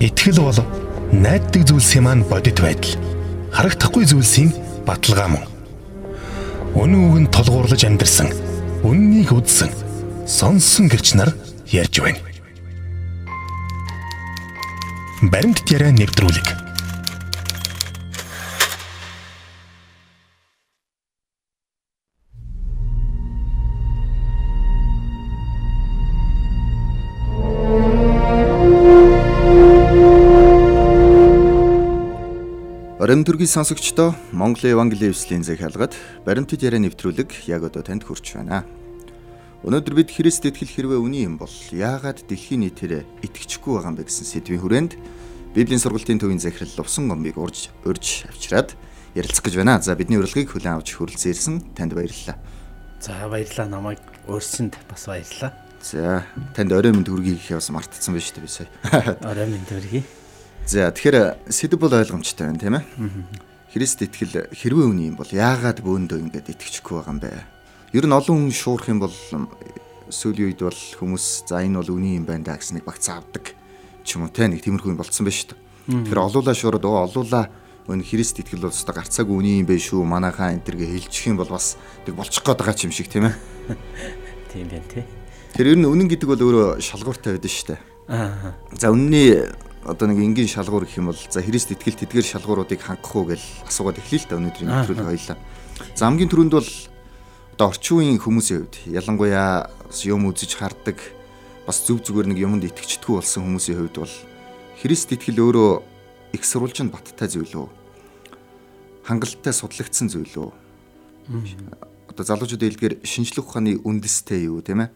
Итгэл бол найддаг зүйлсийн маань бодит байдал. Харагдахгүй зүйлсийн баталгаа мөн. Үнэн үг нь толгуурлаж амьдрсан. Үннийг үдсэн. Сонсон гэрч нар ярьж байна. Баримт яриа нэвтрүүлэг. Төргийн сонсогчдоо Монголын Евангелийн эвслийн зэг халгад баримтд яриа нэвтрүүлэг яг одоо танд хүрч байна. Өнөөдөр бид Христ итгэл хэрвээ үний юм бол яагаад дэлхийн нийтээр итгэчихгүй байгаа юм бэ гэсэн сэдвийн хүрээнд Библийн сургалтын төвийн захирал Лувсан гомбыг урьж урьж авчираад ярилцах гэж байна. За бидний урилгыг хүлээн авч хүрэлцэн ирсэн танд баярлалаа. За баярлалаа намайг өөрсөнд бас баярлалаа. За танд орой мэнд хүргийг явсан мартцсан байж тээ би сая. Орой мэнд хүргий. За тэгэхээр сэдв бол ойлгомжтой байна тийм ээ. Христ итгэл хэрвээ үний юм бол яагаад бөөндөө ингэж итгэчихгүй байгаа юм бэ? Ер нь олон хүн шуурах юм бол сүүлийн үед бол хүмүүс за энэ бол үний юм байна да гэсэн нэг багц авдаг ч юм уу те нэг тиймэрхүү юм болцсон байна шүү дээ. Тэгэхээр олуула шуурад оо олуула өн Христ итгэл бол өстой гарцаагүй үний юм бэ шүү манайхаа энэ төргээ хэлчих юм бол бас тэг болчих гээд байгаа юм шиг тийм ээ. Тийм байна тий. Тэр ер нь үнэн гэдэг бол өөрөө шалгууртай байдаг шүү дээ. Аа. За үнний одоо нэг энгийн шалгуур гэх юм бол за Христ итгэл тэдгээр шалгууруудыг хангах уу гэж асуугаад эхлэе л та өнөөдрийн нэвтрүүлэг хоёлаа. За хамгийн түрүүнд бол одоо орчин үеийн хүмүүсийн хувьд ялангуяа юм үзэж хардаг бас зүв зүгээр нэг юмд итгэжтгүү болсон хүмүүсийн хувьд бол Христ итгэл өөрөө их сурвалжинд баттай зүйл үү? Хангалттай судлагдсан зүйл үү? Одоо залуучууд хэлдгээр шинжлэх ухааны үндэстэй юу тийм ээ?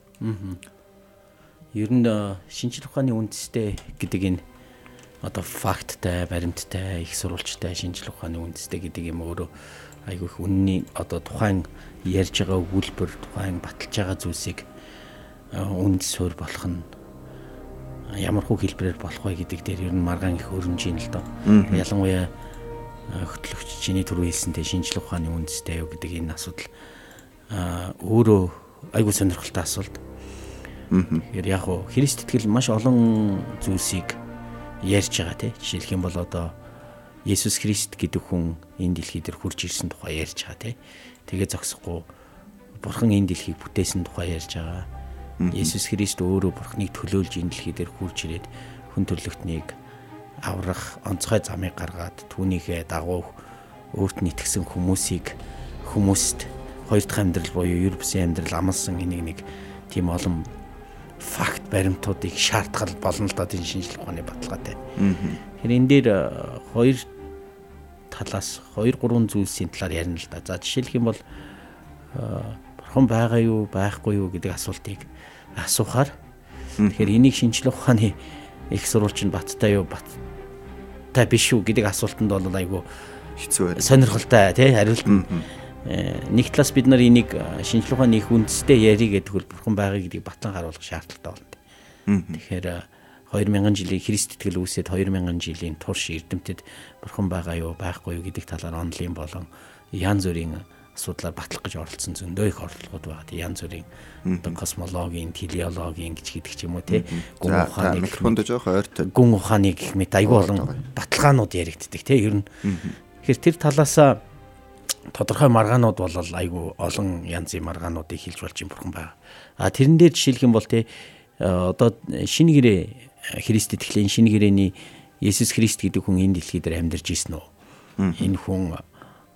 Ер нь шинжлэх ухааны үндэстэй гэдэг энэ одоо факттай, баримттай, их сурвалжтай, шинжлэх ухааны үндэстэй гэдэг юм өөрөө айгүй их үнний одоо тухайн ярьж байгаа өгүүлбэр, тухайн баталж байгаа зүйлсийг үндэс суурь болох нь ямар хүү хэлбэрээр болох вэ гэдэг дээр ер нь маргаан их өрнж ийн л доо. Ялангуяа хөтлөгч чиний түрүү хэлсэнтэй шинжлэх ухааны үндэстэй юу гэдэг энэ асуудал өөрөө айгүй сонирхолтой асуулт. Тэгэхээр яг хуу Христ итгэл маш олон зүйлсийг ярьж байгаа тий. Жишээлх юм бол одоо Есүс Христ гэдэг хүн энэ дэлхий дээр хурж ирсэн тухай ярьж байгаа тий. Тэгээ зогсохгүй Бурхан энэ дэлхийг бүтээсэн тухай ярьж байгаа. Есүс Христ өөрөө Бурханыг төлөөлж энэ дэлхий дээр хурж ирээд хүн төрлөختнийг аврах онцгой замыг гаргаад түүнийхээ дагуу өөрт нь итгэсэн хүмүүсийг хүмүүст хоёр дахь амьдрал буюу ер бусын амьдрал амлсан энийг нэг тийм олон факт баримтуудыг шаардгал болно л да тийм шинжлэх ухааны баталгаатай. Тэгэхээр энэ дээр э, хоёр талаас 2 3 зүйлсийн талаар ярина л да. За жишээлх юм бол э, бурхан байгаа юу, байхгүй юу гэдэг асуултыг асуухаар тэгэхээр энийг шинжлэх ухааны их сурвалж нь баттай юу, баттай биш үү гэдэг асуултанд бол айгүй хэцүү байна. Сонирхолтой тий хариулт нь нэг талаас бид нар энийг э, шинжлэх ухааны их үндэстэй ярий гэдэг хөл бурхан байгаа гэдгийг батлан харуулах шаардлагатай байна. Тэгэхээр 2000 э, жилийн Христ итгэл үүсээд 2000 жилийн турш эрдэмтэд бурхан байгаа юу байхгүй юу гэдэг талаар онлын болон янз бүрийн асуудлаар батлах гэж оролцсон зөндөө их орлогод байгаа. Янз бүрийн одоо космологийн, телеологийн гэж гэдэг ч юм уу те гүн ухааны микрофонд жоох ойртой. Гүн ухааны гэх мэт айгүй олон баталгаанууд яригддаг те ер нь. Тэгэхээр тэр талаасаа тодорхой маргаанууд бол айгүй олон янзын маргаануудыг хэлж болж юм бурхан байна. А тэрэн дээр жишээлх юм бол те одоо шинэ гэрээ Христ итгэлийн шинэ гэрээний Есүс Христ гэдэг хүн энэ дэлхий дээр амьдарч ирсэн үү? Энэ хүн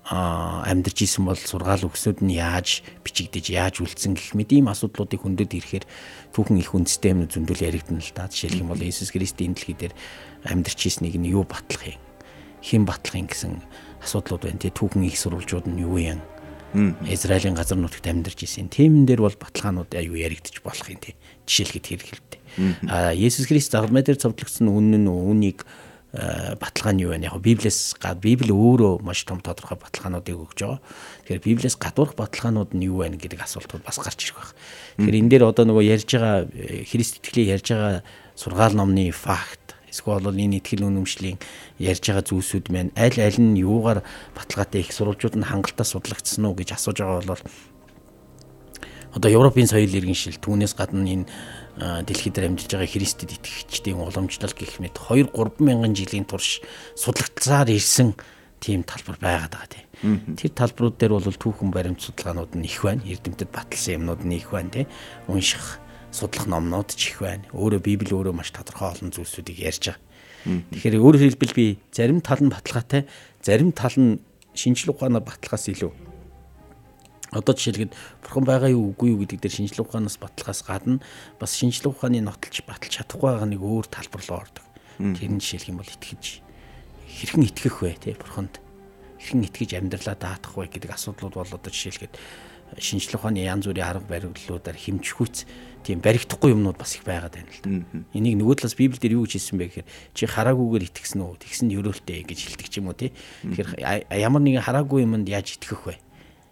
амьдарч исэн бол сургаал өгсөд нь яаж бичигдэж яаж үлдсэн гэх мэт ийм асуудлуудыг хөндөд ирэхээр түүхэн их үндэстэй юм зөндөл яригдана л да. Жишээлх юм бол Иесус Христийн дэлхий дээр амьдарч ирснийг нь юу батлах юм? Хэн батлах юм гэсэн асуудлууд байна. Тэгээ түүхэн их сурвалжууд нь юу юм? Израилийн газар нутагт амьдарч исэн. Тимэн дээр бол баталгаанууд аюу яригдчих болох юм тий. Жишээлхэд хэрэгэлтэй. А Есүс Христ загламай дээр цовдлогдсон үнэн нь үнийг баталгаа нь юу вэ? Яг Библиэс гад Библи өөрөө маш том тодорхой баталгаануудыг өгж байгаа. Тэгэхээр Библиэс гадуурх баталгаанууд нь юу вэ гэдэг асуултууд бас гарч ирэх байх. Тэгэхээр энэ дээр одоо нөгөө ярьж байгаа Христ итгэлийн ярьж байгаа сургаал номны факт Эсвэл бол энэ ихтгэл үнэмшлийн ярьж байгаа зүйлсүүд маань аль аль нь юугаар баталгаатай их сурвалжууд нь хангалттай судлагдсан уу гэж асууж байгаа бол одоо Европын соёл иргэншил түүнээс гадна энэ дэлхийд дээр амьдарч байгаа Христэд итгэгчдийн уламжлал гэх мэт 2 3 мянган жилийн турш судлагдсаар ирсэн тийм талбар байгаад байгаа тийм. Тэр талбарууд дээр бол түүхэн баримт судалгаанууд нь их байна. Эрдэмтэд баталсан юмнууд нь их байна тийм. Унших, судлах номнууд ч их байна. Өөрөө Библи өөрөө маш тодорхой олон зүйлсүүдийг ярьж байгаа. Тэгэхээр өөрөөр хэлбэл би зарим тал нь баталгаатай, зарим тал нь шинжлэх ухаанаар баталгаас илүү одоо жишээлгээд бурхан байгаа юу үгүй юу гэдэг дээр шинжлэх ухаанаас баталгаас гадна бас шинжлэх ухааны нотолж баталж чадахгүй байгаа нэг өөр талбар руу ордог. Тэр нь жишээлх юм бол итгэж хэрхэн итгэх вэ те бурханд хэрхэн итгэж амьдралаа даатах вэ гэдэг асуудлууд бол одоо жишээлгээд шинжлэх ухааны янз бүрийн арга барилуудаар хэмжихүүц тийм баригдахгүй юмнууд бас их байгаад байна л да. Энийг нөгөө талаас Библиэлд юу гэж хэлсэн бэ гэхээр чи хараагүйгээр итгэсэн үү? Тэгсэн өрөөлтэй гэж хэлдэг ч юм уу тий. Тэгэхээр ямар нэгэн хараагүй юмд яаж итгэх вэ?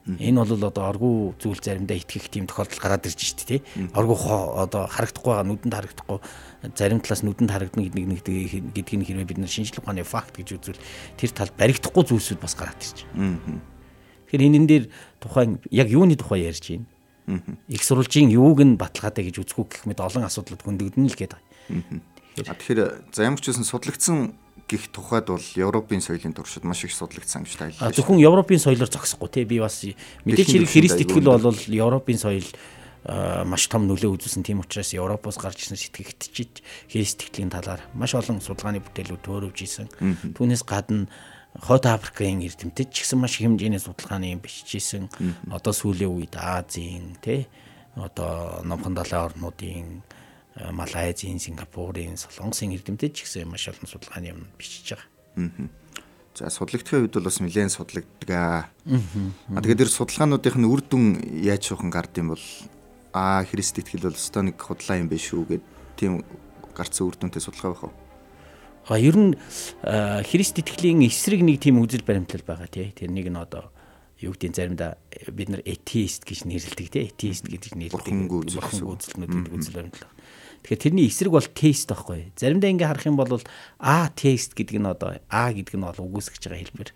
Энэ бол одоо оргуу зүйл заримдаа итгэх тийм тохиолдол гараад ирж шүү дээ тий. Оргуу одоо харагдахгүй байгаа нүдэнд харагдахгүй зарим талаас нүдэнд харагдана гэдэг нэг гэдгийг хэрвээ бид нар шинжлэх ухааны факт гэж үзвэл тэр талд баригдахгүй зүйлсүүд бас гараад ирж. Тэгэхээр энэн дээр тухайн яг юуны тухай ярьж байна? Их сурвалжийн юуг нь баталгаатай гэж үзэхгүй гэх мэт олон асуудлууд хөндөгдөн л гээд байгаа. Тэгэхээр за ямар ч үсэн судлагдсан гих тухайд бол Европын соёлын туршид маш их судлагдсан гэж тайлбарлаж байна. Зөвхөн Европын соёлоор зогсохгүй тий би бас мэдээч хэрэг Христ итгэл бол Европын соёл маш том нөлөө үзүүлсэн тийм учраас Европоос гарч ирсэн сэтгэгдчиж Христ итгэлийн талаар маш олон судалгааны бүтээлүүд төөрөвж исэн. Түүнээс гадна Хойд Африкийн эрдэмтэд ч гэсэн маш хэмжээний судалгааны юм бичижсэн. Одоо сүүлийн үед Азийн тий одоо номхон далайн орнуудын Э, Малайзийн, Сингапурын, Солонгосын эрдэмтэд ч гэсэн маш олон судалгааны юм бичиж байгаа. За судлагдхийн үед бол бас нэлээд судлагддаг аа. Тэгээд тэр судалгаануудын үр дүн яаж шуухан гард юм бол аа Христ итгэл бол өстой нэг худлаа юм биш үү гэд тийм гарцсан үр дүнтэй судалгаа байх уу? А ер нь Христ итгэлийн эсрэг нэг тийм үзэл баримтлал байгаа тий. Тэрнийг нь одоо юу гэдгийг заримдаа бид нар этеист гэж нэрлэдэг тий. Этеист гэдэг нэрлэдэг. Бурхангүй үзэлтнүүд гэдэг үзэл баримтлал. Тэгэхээр тэрний эсрэг бол тест байхгүй. Заримдаа ингээ харах юм бол а тест гэдэг нь одоо а гэдэг нь бол үгүйсгэж байгаа хэлбэр.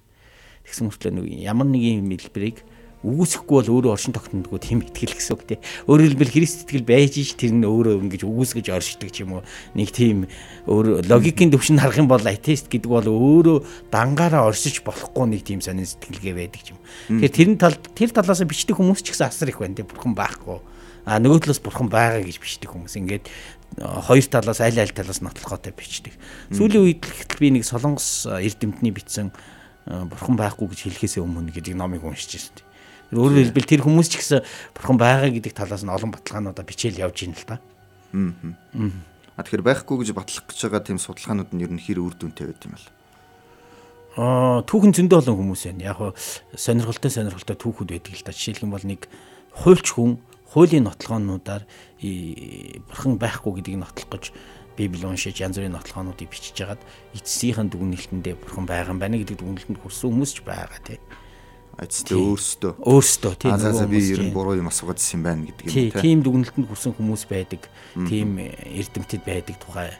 Тэгсэн мөртлөө нэг ямар нэгэн хэлбэрийг үгүйсэхгүй бол өөрөө оршин тогтнодгүй тийм итгэл гэсэн үг тий. Өөрөөр хэлбэл Христ итгэл байж ш тэр нь өөрөө ингэж үгүйсгэж оршдог ч юм уу. Нэг тийм өөр логикийн төвшөнд харах юм бол атеист гэдэг бол өөрөө дангаараа оршиж болохгүй нэг тийм сонин сэтгэлгээ байдаг юм. Тэгэхээр тэр тал тэр талаас бичдэг хүмүүс ч гэсэн асар их байна тий. Бурхан байхгүй. А нөгөө талаас бурхан байгаа гэж бичдэг хүмүүс. Ингээд хоёр талаас аль аль талаас нотлохотой бичдэг. Сүүлийн үед л би нэг солонгос эрдэмтний бичсэн бурхан байхгүй гэж хэлэхээсээ өмнө гэдэг номыг уншиж байсан. Өөрөөр хэлбэл тэр хүмүүс ч гэсэн бурхан байгаа гэдэг талаас нь олон баталгаануудаа бичээл явж байна л да. Аа. Тэгэхээр байхгүй гэж батлах гэж байгаа тийм судалгаанууд нь ер нь хэр үр дүнтэй байд юм бол. Аа түүхэн зөндөө олон хүмүүс байна. Яг хоо сонирхолтой сонирхолтой түүхүүд байдаг л да. Жишээлх юм бол нэг хуульч хүн хуулийн нотлогоонуудаар бурхан байхгүй гэдгийг нотлох гэж Библи уншиж янз бүрийн нотлогоонуудыг бичиж хагаад эцсийнхэн дүгнэлтэндээ бурхан байгаа юм байна гэдэг дүгнэлтэнд хүрсэн хүмүүс ч байгаа тий. Эцэстээ өөрсдөө өөрсдөө тийм нөгөө би ер нь буруу юм асуугаад ирсэн байна гэдэг юм тий. Тийм дүгнэлтэнд хүрсэн хүмүүс байдаг. Тийм эрдэмтэд байдаг тухай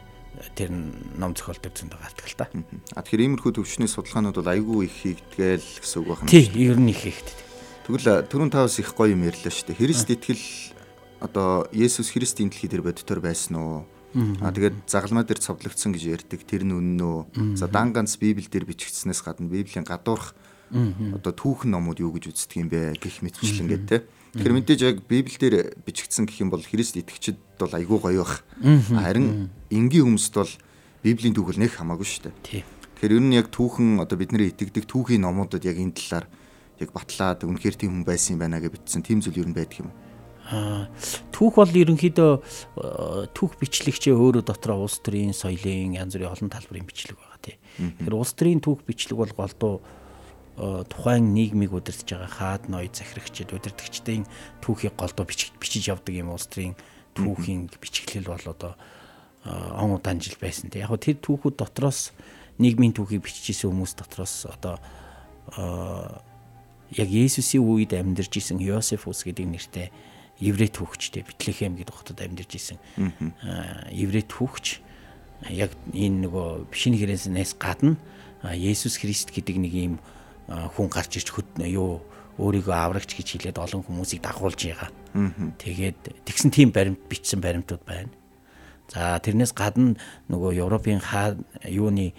тэр ном зохиолдог зөндөө гардаг л та. А тэгэхээр иймэрхүү төвчний судалгаанууд бол айгүй их хийгдгээл гэсэн үг байна. Тий, ер нь их хийгддэг. Тэгвэл түрүүн тавс их гоё юм ярьлаа шүү дээ. Христ итгэл одоо Есүс Христийн дэлхий дээр бодитоор байсан уу? Аа тэгээд загалмай дээр цовдлогдсон гэж ярьдаг. Тэр нь үнэн үү? За дан ганц Библи дээр бичигдснээс гадна Библийн гадуурх одоо түүхэн номууд юу гэж үздэг юм бэ гэх мэтчлэн гэдэг те. Тэгэхээр мэдээж яг Библи дээр бичигдсэн гэх юм бол Христ итгэгчид бол айгүй гоё бах. Харин энгийн хүмүүст бол Библийн түүхэл нэг хамаагүй шүү дээ. Тэгэхээр ер нь яг түүхэн одоо бидний итгэдэг түүхийн номуудад яг энэ талаар яг батлаад үнэхээр тийм хүн байсан юм байна гэж бичсэн. Тийм зүйл ер нь байдаг юм. Аа түүх бол ерөнхийдөө түүх бичлэгчээ өөрөө дотроо улс төрийн соёлын янз бүрийн олон талбарын бичлэг байгаа тий. Тэгэхээр улс төрийн түүх бичлэг бол голдуу тухайн нийгмийг удирдах байгаа хаад ноёд захирагчид удирдагчдын түүхийг голдуу бичиж явдаг юм улс төрийн түүхийн бичиглэл бол одоо он удаан жил байсан тий. Яг тэр түүхүүд дотроос нийгмийн түүхийг бичижсэн хүмүүс дотроос одоо яг Есүсийн үед амьдарч исэн Йосефус гэдэг нэртэй еврей түүхчтэй Битлехэм гэдэг хотод амьдарч исэн еврей түүхч яг энэ нөгөө шинэ гэрээснээс гадна Есүс Христ гэдэг нэг ийм хүн гарч хөт юу өөрийгөө аврагч гэж хэлээд олон хүмүүсийг дагуулж байгаа. Тэгээд тэгсэн тийм баримт бичсэн баримтууд байна. За тэрнээс гадна нөгөө Европын хаа юуны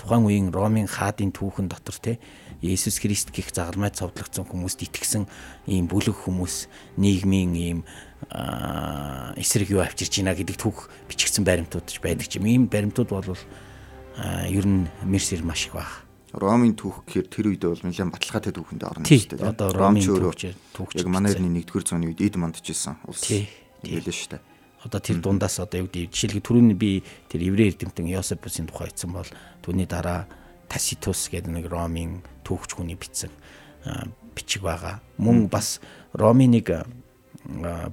тухайн үеийн Ромын хаадын түүхэн дотор те Есүс Христ гих загалмай цовдлогдсон хүмүүст итгэсэн ийм бүлэг хүмүүс нийгмийн ийм эсрэг юу авчирч байна гэдэг түүх бичигдсэн баримтууд ч байдаг юм. Ийм баримтууд бол ер нь мерсэр маш их баг. Ромын түүх гэхээр тэр үед бол нэлээд баталгаатай түүхэнд орно шүү дээ. Одоо Ромын түүх яг манай эртний 1-р зууны үед эд мандчихсан улс. Тийм л шүү дээ одоо тэр дундаас одоо юу гэдэг жишээлбэл түрүүний би тэр еврей эрдэмтэн Йосепусын тухай хэлсэн бол түүний дараа Таситус гэдэг нэг Ромын түүхч хүний бичсэн бичиг байгаа. Мөн бас Ромын нэг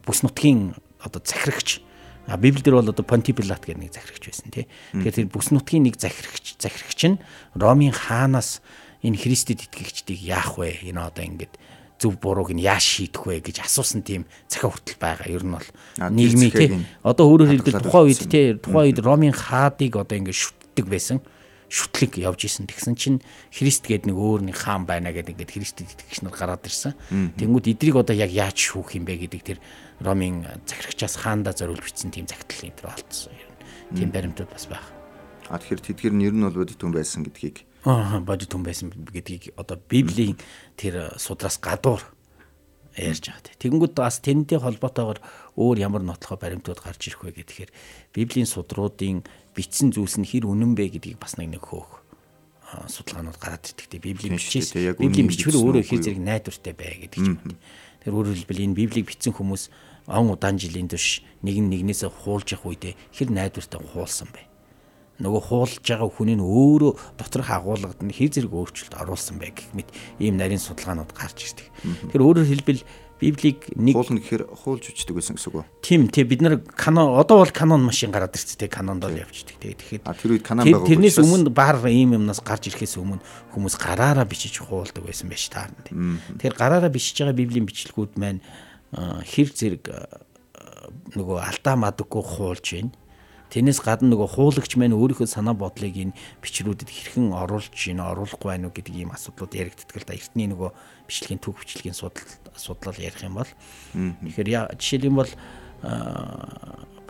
бүс нутгийн одоо захирагч А Библиэлд бол одоо Понтипилат гэдэг нэг захирагч байсан тий. Тэгэхээр тэр бүс нутгийн нэг захирагч захирагч нь Ромын хаанаас энэ Христэд итгэгчдийг яах вэ? Энэ одоо ингээд зөв бурууг нь яаж шийдэх вэ гэж асуусан тийм цахиа хүртэл байгаа. Ер нь бол нийгмийн тий. Одоо өөрөөр хэлбэл тухайн үед тий тухайн үед Ромын хаадыг одоо ингэ шүтдэг байсан. Шүтлэг явж исэн. Тэгсэн чинь Христ гээд нэг өөр нэг хаан байна гэдэг ингээд Христэд итгэгч нар гараад ирсэн. Тэнгүүд эдрийг одоо яг яаж шүүх юм бэ гэдэг тэр Ромын захирагчаас хаанда зориулж бичсэн тийм загтал энэ төр болцсон. Тийм баримтууд бас байна. А тэгэхээр тэдгэр нь ер нь бол бодит хүн байсан гэдгийг Аа бодит хүн байсан гэдгийг одоо Библийн тэр судраас гадуур ярьж байгаа. Тэгэнгүүт бас тэнтэй холбоотойгоор өөр ямар нотлохоо баримтууд гарч ирэх вэ гэхээр Библийн судруудын бичсэн зүйлс нь хэр үнэн бэ гэдгийг бас нэг нэг хөөх судалгаанууд гараад ирдэг. Библийн бичээс Библийн бичвэр өөрөө хэр зэрэг найдвартай бай гэдэг байна. Тэр өөрөөр хэлбэл энэ Библийг бичсэн хүмүүс он удаан жилийн турш нэг нь нэгнээсээ хуулж явах үедээ хэр найдвартай хуулсан бэ нөгөө хуулж байгаа хүний нь өөрөө доторх агуулгад нь хэр зэрэг өөрчлөлт оруулсан бэ гэх мэт ийм нарийн судалгаанууд гарч ирдэг. Тэгэхээр өөрөөр хэлбэл Библийг нэг хуулна гэхээр хуулж үчдэг гэсэн үг үү? Тийм тий бид нар канон одоо бол канон машин гараад ирсэн тий канонд л явждаг тий тэгэхээр а тэр үед канон байгаа тэрнээс өмнө бар ийм юмнаас гарч ирэхээс өмнө хүмүүс гараараа бичиж хуулдаг байсан байж таарна тий. Тэгэхээр гараараа бичиж байгаа Библийн бичлэгүүд маань хэр зэрэг нөгөө алдаа мадаггүй хуулж байна. Тэрнээс гадна нөгөө хуулагч маань өөрийнхөө санаа бодлыг энэ бичрүүдэд хэрхэн оруулж ийн оруулахгүй байна уу гэдэг ийм асуудлууд яригддаг л да. Эртний нөгөө бичлэгийн түүх бичлэгийн судал судлал ярих юм бол. Тэгэхээр жишээл юм бол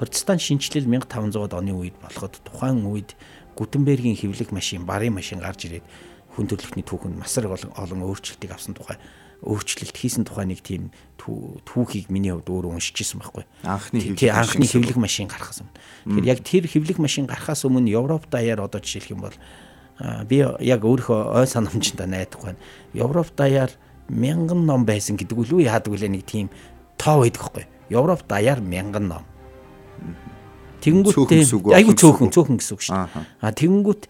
протестант шинжилэл 1500-ад оны үед болоход тухайн үед Гутенбергийн хэвлэх машин, барын машин гарч ирээд хүн төрөлхтний түүхэнд масар олон өөрчлөлтийг авсан тухай өөрчлөлт хийсэн тухай нэг тийм түүхийг миний хувьд өөрөө уншижсэн байхгүй. Анхны хэвлэх анхны хэвлэх машин гарахаас өмнө. Тэгэхээр яг тэр хэвлэх машин гарахаас өмнө Европ даяар одоо жишээлх юм бол би яг өөрийнхөө ой санамжтай найдах байна. Европ даяар мянган ном байсан гэдэг үл үү яадаг үлээ нэг тийм тоо байдаг байхгүй. Европ даяар мянган ном. Тэнгүүтээ айгүй цөөхөн цөөхөн гэсэн үг шүү. А тэнгүүт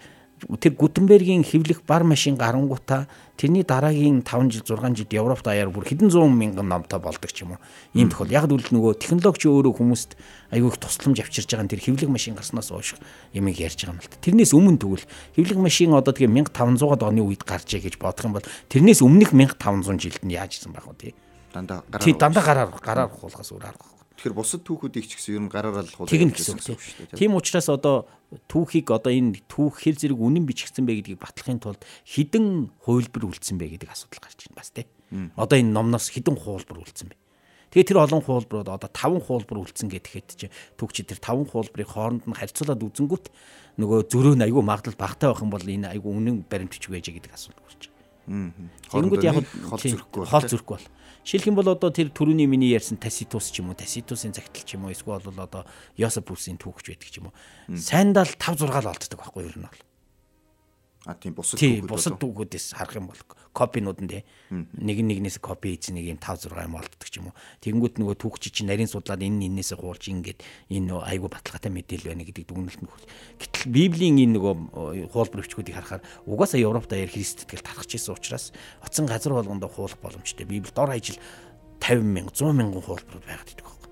тэр Гутенбергийн хэвлэх бар машин гарангуудаа тэрний дараагийн 5 жил 6 жилд Европ даяар бүр хэдэн зуун мянган номтой болдог ч юм уу. Ийм тохиол яг л нөгөө технологич өөрөө хүмүүст айгүй их тусламж авчирж байгаа нь тэр хэвлэх машин гарснаас хойш ямиг ярьж байгаа юм л та. Тэрнээс өмнө тэгвэл хэвлэх машин одоо тэгээ 1500-аад оны үед гарчээ гэж бодох юм бол тэрнээс өмнөх 1500 жилд нь яаж исэн байх вэ тий? Дандаа гараар. Тий дандаа гараар гараар хуулахаас өөр арга Тэгэхээр бусад түүхүүдийг ч гэсэн ер нь гараараа л хуулах гэсэн үг шүү дээ. Тийм учраас одоо түүхийг одоо энэ түүх хэр зэрэг үнэн бичигдсэн бэ гэдгийг батлахын тулд хідэн хувилбар үлдсэн бэ гэдэг асуудал гарч байна бас тий. Одоо энэ номноос хідэн хувилбар үлдсэн бэ. Тэгээ тэр олон хуулбарууд одоо таван хуулбар үлдсэн гэхэд чи түүхчид тэр таван хуулбарыг хооронд нь харьцуулаад үзэнгүүт нөгөө зөрөө нь айгүй магадлал багтаа байх юм бол энэ айгүй үнэн баримт бичиг байж гэдэг асуудал үүсэж байна. Тэгэнгүүт яг хол зөрөхгүй хол зөрөхгүй бол Шилх юм бол одоо тэр түрүүний миний ярьсан Таситус ч юм уу, Таситусын загтал ч юм уу, эсвэл бол одоо Йосепусын түүхч байдаг ч юм уу. Сайндаа л 5 6 л олддог байхгүй юу ер нь бол. А тийм бусад түүхүүд бусад түүхүүдээс харах юм бол копинууд нь нэг нэгнээс копи хийж нэг юм 5 6 юм олддог ч юм уу. Тэгэнгүүт нөгөө түүхч чинь нарийн судлаад энэ энээсээ хуулж ингээд энэ айгу баталгаатай мэдээлэл байна гэдэг дүгнэлт нөхөр. Гэтэл Библийн энэ нөгөө хуулбар бичгүүдийг харахаар угаасаа Европ даяар Христ итгэл тархаж ирсэн учраас оцсон газар болгонд хуулах боломжтой. Библи дор хаяжил 50 мянга 100 мянган хуулбар байгаад идэг байхгүй.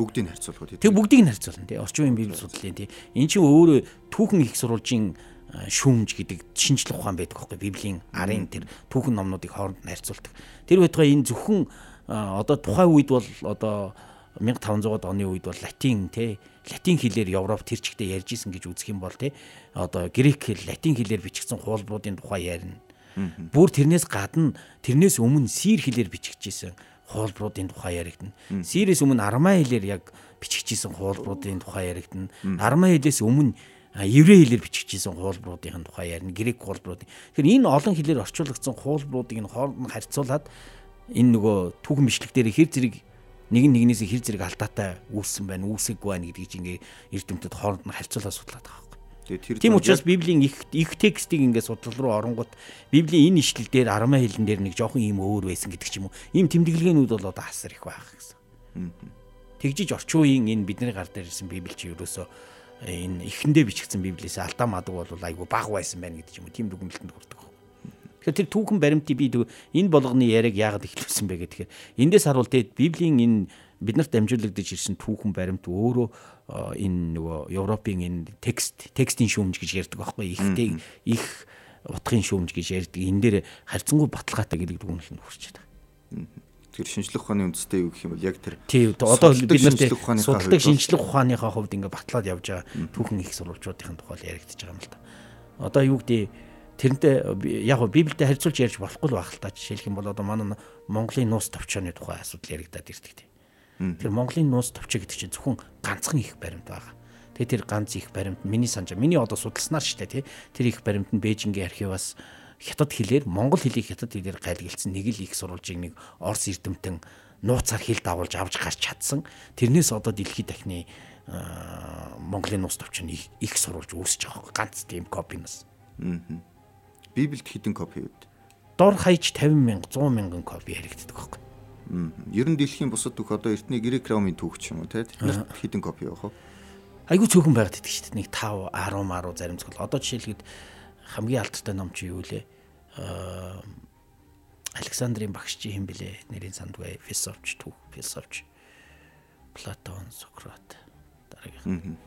Бүгдийг харьцуулах үү? Тэг бүгдийг нь харьцуулна тий. Орчин үеийн библи судлалын тий. Эн чинь өөрөө түүхэн их сурвалжийн шүүмж гэдэг шинжлэх ухаан байдаг хөөхгүй библийн арын тэр түүхэн номнуудыг хооронд нь харьцуулдаг. Тэр байтугай энэ зөвхөн одоо тухайн үед бол одоо 1500-аад оны үед бол латин те латин хэлээр Европ тэр чигтээ ярьж исэн гэж үзэх юм бол те одоо грек хэл латин хэлээр бичигдсэн хуулбаруудын тухай ярина. Бүр тэрнээс гадна тэрнээс өмнө сир хэлээр бичигдсэн хуулбаруудын тухай яригдана. Сирээс өмнө армаа хэлээр яг бичигдсэн хуулбаруудын тухай яригдана. Армаа хэлээс өмнө еврей хэлээр бичигдсэн хуулбаруудын тухай ярина. Грек хуулбаруудын. Тэгэхээр энэ олон хэлээр орчуулагдсан хуулбаруудыг нь хооронд нь харьцуулаад энэ нөгөө түүхэн бичлэг дээр хэр зэрэг нэг нь нэгнээс хэр зэрэг алдаатай үүссэн байна, үүсэггүй байна гэдгийг ингээ эрдэмтэд хооронд нь харьцуулаад судлаад байгаа Тийм учраас Библийн их их текстийг ингээд судлал руу оронгууд Библийн энэ ишлэл дээр армаа хэлэн дээр нэг жоохон ийм өөр байсан гэдэг ч юм уу. Ийм тэмдэглэгээнүүд бол одоо хасар их байх гэсэн. Тэгжиж орчин үеийн энэ бидний гар дээр ирсэн Библи чи ерөөсөө энэ ихэндээ бичигдсэн Библиэс алдаа мадаг бол айгүй баг байсан байна гэдэг юм уу. Тийм дүгнэлтэнд хүрдэг. Тэгэхээр тэр түүхэн баримтыг би энэ болгоны яриаг яагаад эхлүүлсэн бэ гэхээр эндээс харуул тэгээд Библийн энэ биднэрт дамжуулагдж ирсэн түүхэн баримт өөрөө энэ нөгөө Европын энэ текст текстийн шүүмж гэж ярьдаг байхгүй ихтэй их утгын шүүмж гэж ярьдаг. Энэ дээр харьцангуй баталгаатай гэдэг дүгнэлтэнд хүрч байгаа. Тэр шинжлэх ухааны үндэстэй юу гэх юм бол яг тэр тий одоо бид нар судалдаг шинжлэх ухааныхаа хувьд ингээ батлаад явж байгаа түүхэн их сурвалжуудын тухай яригдчихэж байгаа юм л да. Одоо юу гэдэг тэрнтэй яг Библиэд харьцуулж ярьж болохгүй байх л та жишээлх юм бол одоо манай Монголын нуус товчооны тухай асуудал яригдаад ирдэг тий Тэр Монголын нуус товчоо гэдэг чинь зөвхөн ганцхан их баримт байгаа. Тэгээ тэр ганц их баримт миний санаж миний одоо судалснаар шүү дээ тий. Тэр их баримт нь Бээжингийн архиваас хятад хэлээр монгол хэлийг хятад хэлээр гайлгалцсан нэг л их сурвалжийг нэг Орос эрдэмтэн нууцаар хэл дагуулж авч гарч чадсан. Тэрнээс одоо дэлхийд дахны Монголын нуус товч нь их сурвалж үүсэж байгаа. Ганц тийм копинаас. Библиэд хэдэн копи вэ? Дор хаяж 50 мянга 100 мянган копи яригддаг байхгүй. Ер нь дэлхийн бусад түүх одоо эртний грек ромын түүх ч юм уу те тэднэрт хэдэн копи явах вэ? Айгу цөөхөн байгаад идэх шүү дээ. Нэг 5 10 10 зарим зөвхөн одоо жишээлхэд хамгийн алдартай ном чи юу лээ? Аа Александрийн багш чи хэм блэ? Нэрийн сандгүй философч түүх, философч. Платон, Сократ дараагийнх.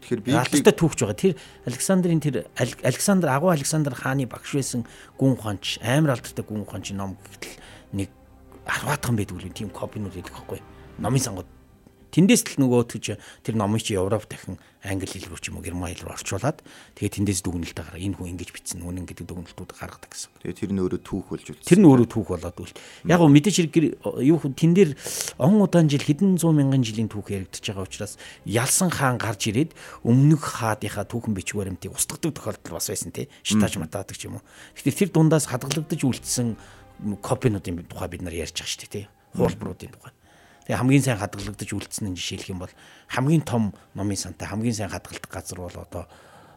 Тэгэхээр би алдартай түүхч байгаа. Тэр Александрийн тэр Александр агуу Александр хааны багш байсан гүн ухаанч, амар алдартай гүн ухаанч ном гэтэл нэг арваатхан байдаг үл тийм копинууд идэх байхгүй номын сангууд тэндээс л нөгөө төж тэр номыг чи Европ дахин англи хэл рүү ч юм уу герман хэл рүү орчуулад тэгээ тэндээс дүгнэлт гараа энэ хүн ингэж бичсэн үнэн гэдэг дүгнэлтүүд гаргадаг гэсэн. Тэгээ тэр нь өөрөө түүх болж үлдсэн. Тэр нь өөрөө түүх болоод үл. Яг гоо мэдээж хэрэг юу тэн дээр он удаан жил хэдэн зуун мянган жилийн түүх яригдчихэж байгаа учраас ялсан хаан гарч ирээд өмнөх хаадынхаа түүхэн бичиг баримтыг устгадаг тохиолдол бас байсан тий. Шитаж матаадаг ч юм уу. Тэгэхээр тэр дундаас хадгалагдаж үлдсэн копинуудын тухай бид нар ярьж байгаа шүү дээ тий. Хуулбаруудын тухай. Тэгээ хамгийн сайн хадгалагдаж үлдсэн нь жишээлх юм бол хамгийн том номын сантай хамгийн сайн хадгалдаг газар бол одоо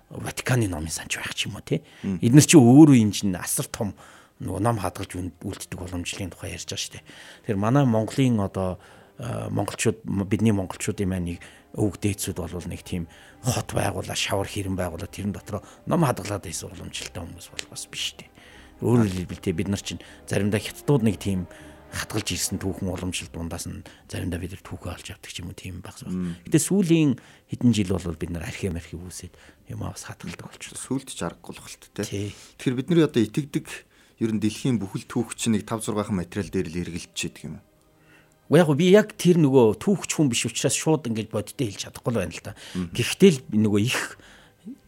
Ватиканы номын санч байх ч юм уу тий. Эднэр чи өөрөө энэ чинь асар том нөгөө ном хадгалж үлддэг боломжлын тухай ярьж байгаа шүү дээ. Тэгэхээр манай Монголын одоо монголчууд бидний монголчуудын маань нэг өвөг дээдсүүд бол нэг тийм хот байгуулаа, шавар хэрэн байгуулаа тэрэн дотор ном хадгалаад байсан боломжтой хүмүүс бол бас биш дээ. Өөрөөр хэлбэл бид нар чинь заримдаа хятадууд нэг тийм хатгалж ирсэн түүхэн уламжлал дундаас нь заримдаа бид нар түүхээ олж авдаг ч юм уу тийм багс баг. Гэтэ сүүлийн хэдэн жил бол бид нар архив архив үүсээд юм бас хатгалдаг болчихлоо. Сүүлд ч аргагүй л хэлт те. Тэгэхээр бидний одоо итгэдэг ер нь дэлхийн бүхэл түүх чинь нэг 5 6 материал дээр л эргэлдэж идэг юм. Яг би яг тэр нөгөө түүхч хүн биш учраас шууд ингэж боддтой хэлж чадахгүй л байна л та. Гэхдээ л нөгөө их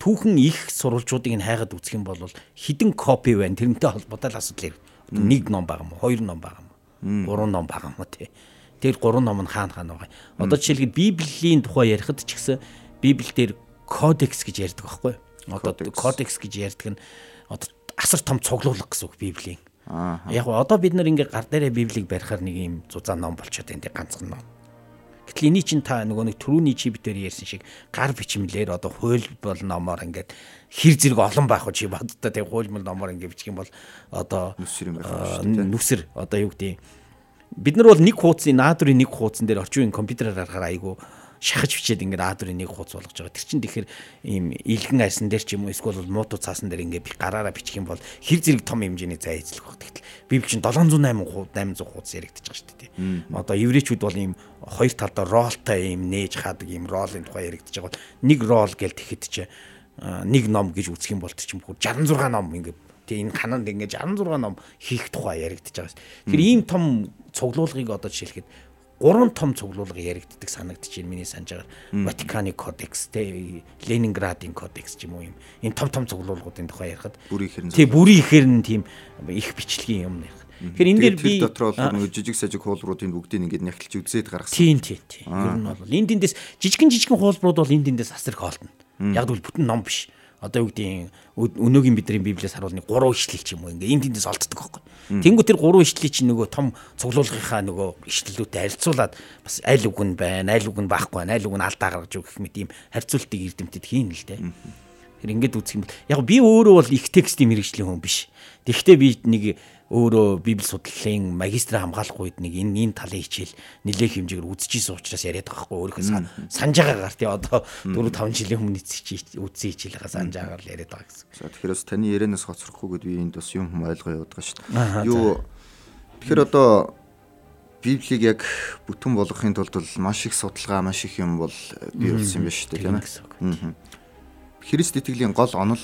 түүхэн их сурвалжуудыг нь хайгаад үзэх юм бол хідэн копи байна. Тэрнтэй холбоотой л асуудал ирнэ. Нэг ном байгаа юм уу? Хоёр ном байгаа юм? Гурван ном юм уу тий. Тэр гурван ном нь хаана хаана байгаа. Одоо жишээлбэл Библийн тухай ярихад ч гэсэн Библиэлд кодекс гэж ярьдаг байхгүй юу? Одоо кодекс гэж ярьдаг нь одоо асар том цуглуулга гэсэн үг Библийн. Яг одоо бид нар ингээ гар дээрээ Библийг барихаар нэг юм зузаан ном болчиход тий ганцхан ном. Гэтэл эний чинь та нөгөө нэг түрүүний чи битээр ярьсан шиг гар бичмлэр одоо хууль бол номоор ингээд хэр зэрэг олон байх уу чи боддоо тэг хуульмал номоор ингээд бичих юм бол одоо нүсэр юм байх шүү нүсэр одоо юу гэдэг бид нар бол нэг хуудсын наадрын нэг хуудсан дээр орчин үеийн компьютераар харахаар айгу шахаж бичээд ингээд аадрын нэг хуудас болгож байгаа. Тэр чинь тэгэхээр ийм илгэн айсан дээр ч юм уу эсвэл мууту цаасан дээр ингээд гараараа бичих юм бол хэр зэрэг том хэмжээний зай эзлэх баг. Тэгтэл библ чинь 708 800 хуудас яригдчих байгаа шүү дээ. Одоо еврейчүүд бол ийм хоёр талдаа ролтой ийм нээж хаадаг ийм ролын тухай яригдчих байгаа. Нэг рол гэл тэгэхэд чи нэг ном гэж үзэх юм бол ч юм уу 66 ном ингээд тийм энэ канонд ингээд 66 ном хийх тухай яригдчих байгаа шүү. Тэгэхээр ийм том цуглуулгыг одоо жишээлхэд гурван том цуглуулга яригддаг санагдаж байна миний санджаар Ватиканы кодекс те Ленинградын кодекс ч юм уу юм. Энэ том том цуглуулгуудын тухай ярихад бүрийн ихээр тий бүрийн ихээр нь тийм их бичлэгийн юм ярих. Тэгэхээр энэ дээр би дотор бол нэг жижиг сажиг хуулбаруудын бүгдийг ингээд нягтлж үзээд гаргасан. Тийм тийм тийм. Ер нь бол. Энд эндээс жижигэн жижигэн хуулбарууд бол энд эндээс асар их олдно. Яг л бүтэн ном биш одоо юу гэдгийг өнөөгийн бидний библиэс харуул нэг гурван ишлэл ч юм уу ингээ энд тэндээс олддог байхгүй. Тэнгүү тэр гурван ишлэлийг чинь нөгөө том цуглуулгынхаа нөгөө ишлэлүүдэд харьцуулаад бас аль үг нь байна, аль үг нь байхгүй байна, аль үг нь алдаа гаргаж өгөх мэт ийм харьцуултыг эрдэмтэд хийн л дээ. Тэр ингээд үзэх юм бол яг би өөрөө бол их текстийн мэрэгжлийн хүн биш. Тэгэхдээ би нэг өөрөө библи судлалын магистр хамгаалах үед нэг энэ энэ талын хичээл нэлээх хэмжээгээр үзчихсэн учраас яриад байгаа хгүй өөрийнхөө санаж байгаагаар тий. Одоо 4 5 жилийн өмнө үзсэн хичээлээ санаж байгаагаар л яриад байгаа гэсэн. За тэгэхээр таны ярианаас хоцрохгүй гэд би энд бас юм юм ойлгоо яваад байгаа шүү дээ. Юу тэгэхээр одоо Библийг яг бүтэн болгохын тулд бол маш их судалгаа, маш их юм бол бий болсон юм байна шүү дээ, тийм ээ. Христ итгэлийн гол онол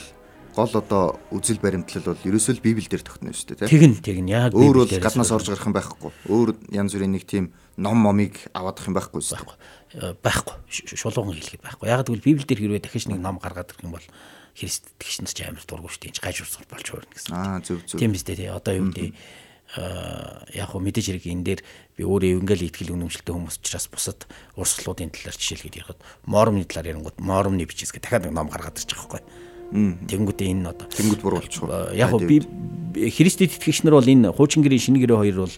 гол одоо үзэл баримтлал бол ерөөсөө л библ дээр тогтно шүү дээ тийм. Тэгэн тэгэн яг өөр бол гаднаас орж гарах юм байхгүй. Өөр янз бүрийн нэг тийм ном момыг аваадах юм байхгүй шүү дээ. Байхгүй. Шулуухан хэлэхэд байхгүй. Яг тэгвэл библ дээр хэрвээ дахиж нэг ном гаргаад ирэх юм бол христтгэж нар ч амар дурггүй шүү дээ. Энд гаж урсгал болж хуурна гэсэн. Аа зөв зөв. Тийм биз дээ тий. Одоо юу гэдэг э, яг хөө мэдээж хэрэг энэ дээр би өөрөө ингээл ихтгэл үнэмшилтэй хүмүүс учраас бусад урсгалуудын талаар жишээлгээд ярихад моромны талаар ярингууд моромны бичээс гэх дахиад нэг ном гаргаад ирчих واخхой. Тэнгүүдээ энэ одоо тэнгүүд буруулчих. Яг хөө би Христэд итгэгч нар бол энэ хуучин гэрээ шинэ гэрээ хоёр бол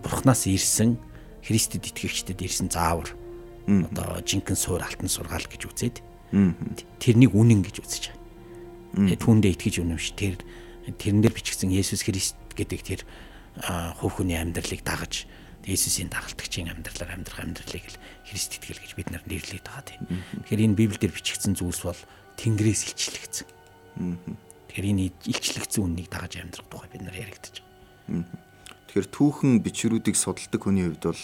бурхнаас ирсэн Христэд итгэгчдэд ирсэн заавар. Одоо жинхэнэ суур алтан сургаал гэж үзээд тэрнийг үнэн гэж үзэж байгаа. Түүндээ итгэж үнэмш тэр тэрэн дээр бичигдсэн Есүс Христ гэдэг тэр хөөхний амьдралыг дагаж Есүсийн дагалдагчийн амьдралаар амьдрах амьдралыг л Христ итгэл гэж бид нар нэрлэдэг байгаа тийм. Тэгэхээр энэ Библиэлд бичигдсэн зүйлс бол Тэнгэрээс илчлэгдсэн. Тэгэхээр энэ илчлэгдсэн үннийг дагаж амьдрах тухай бид нар байгаа. Тэгэхээр түүхэн бичвэрүүдийг судалдаг хүний хувьд бол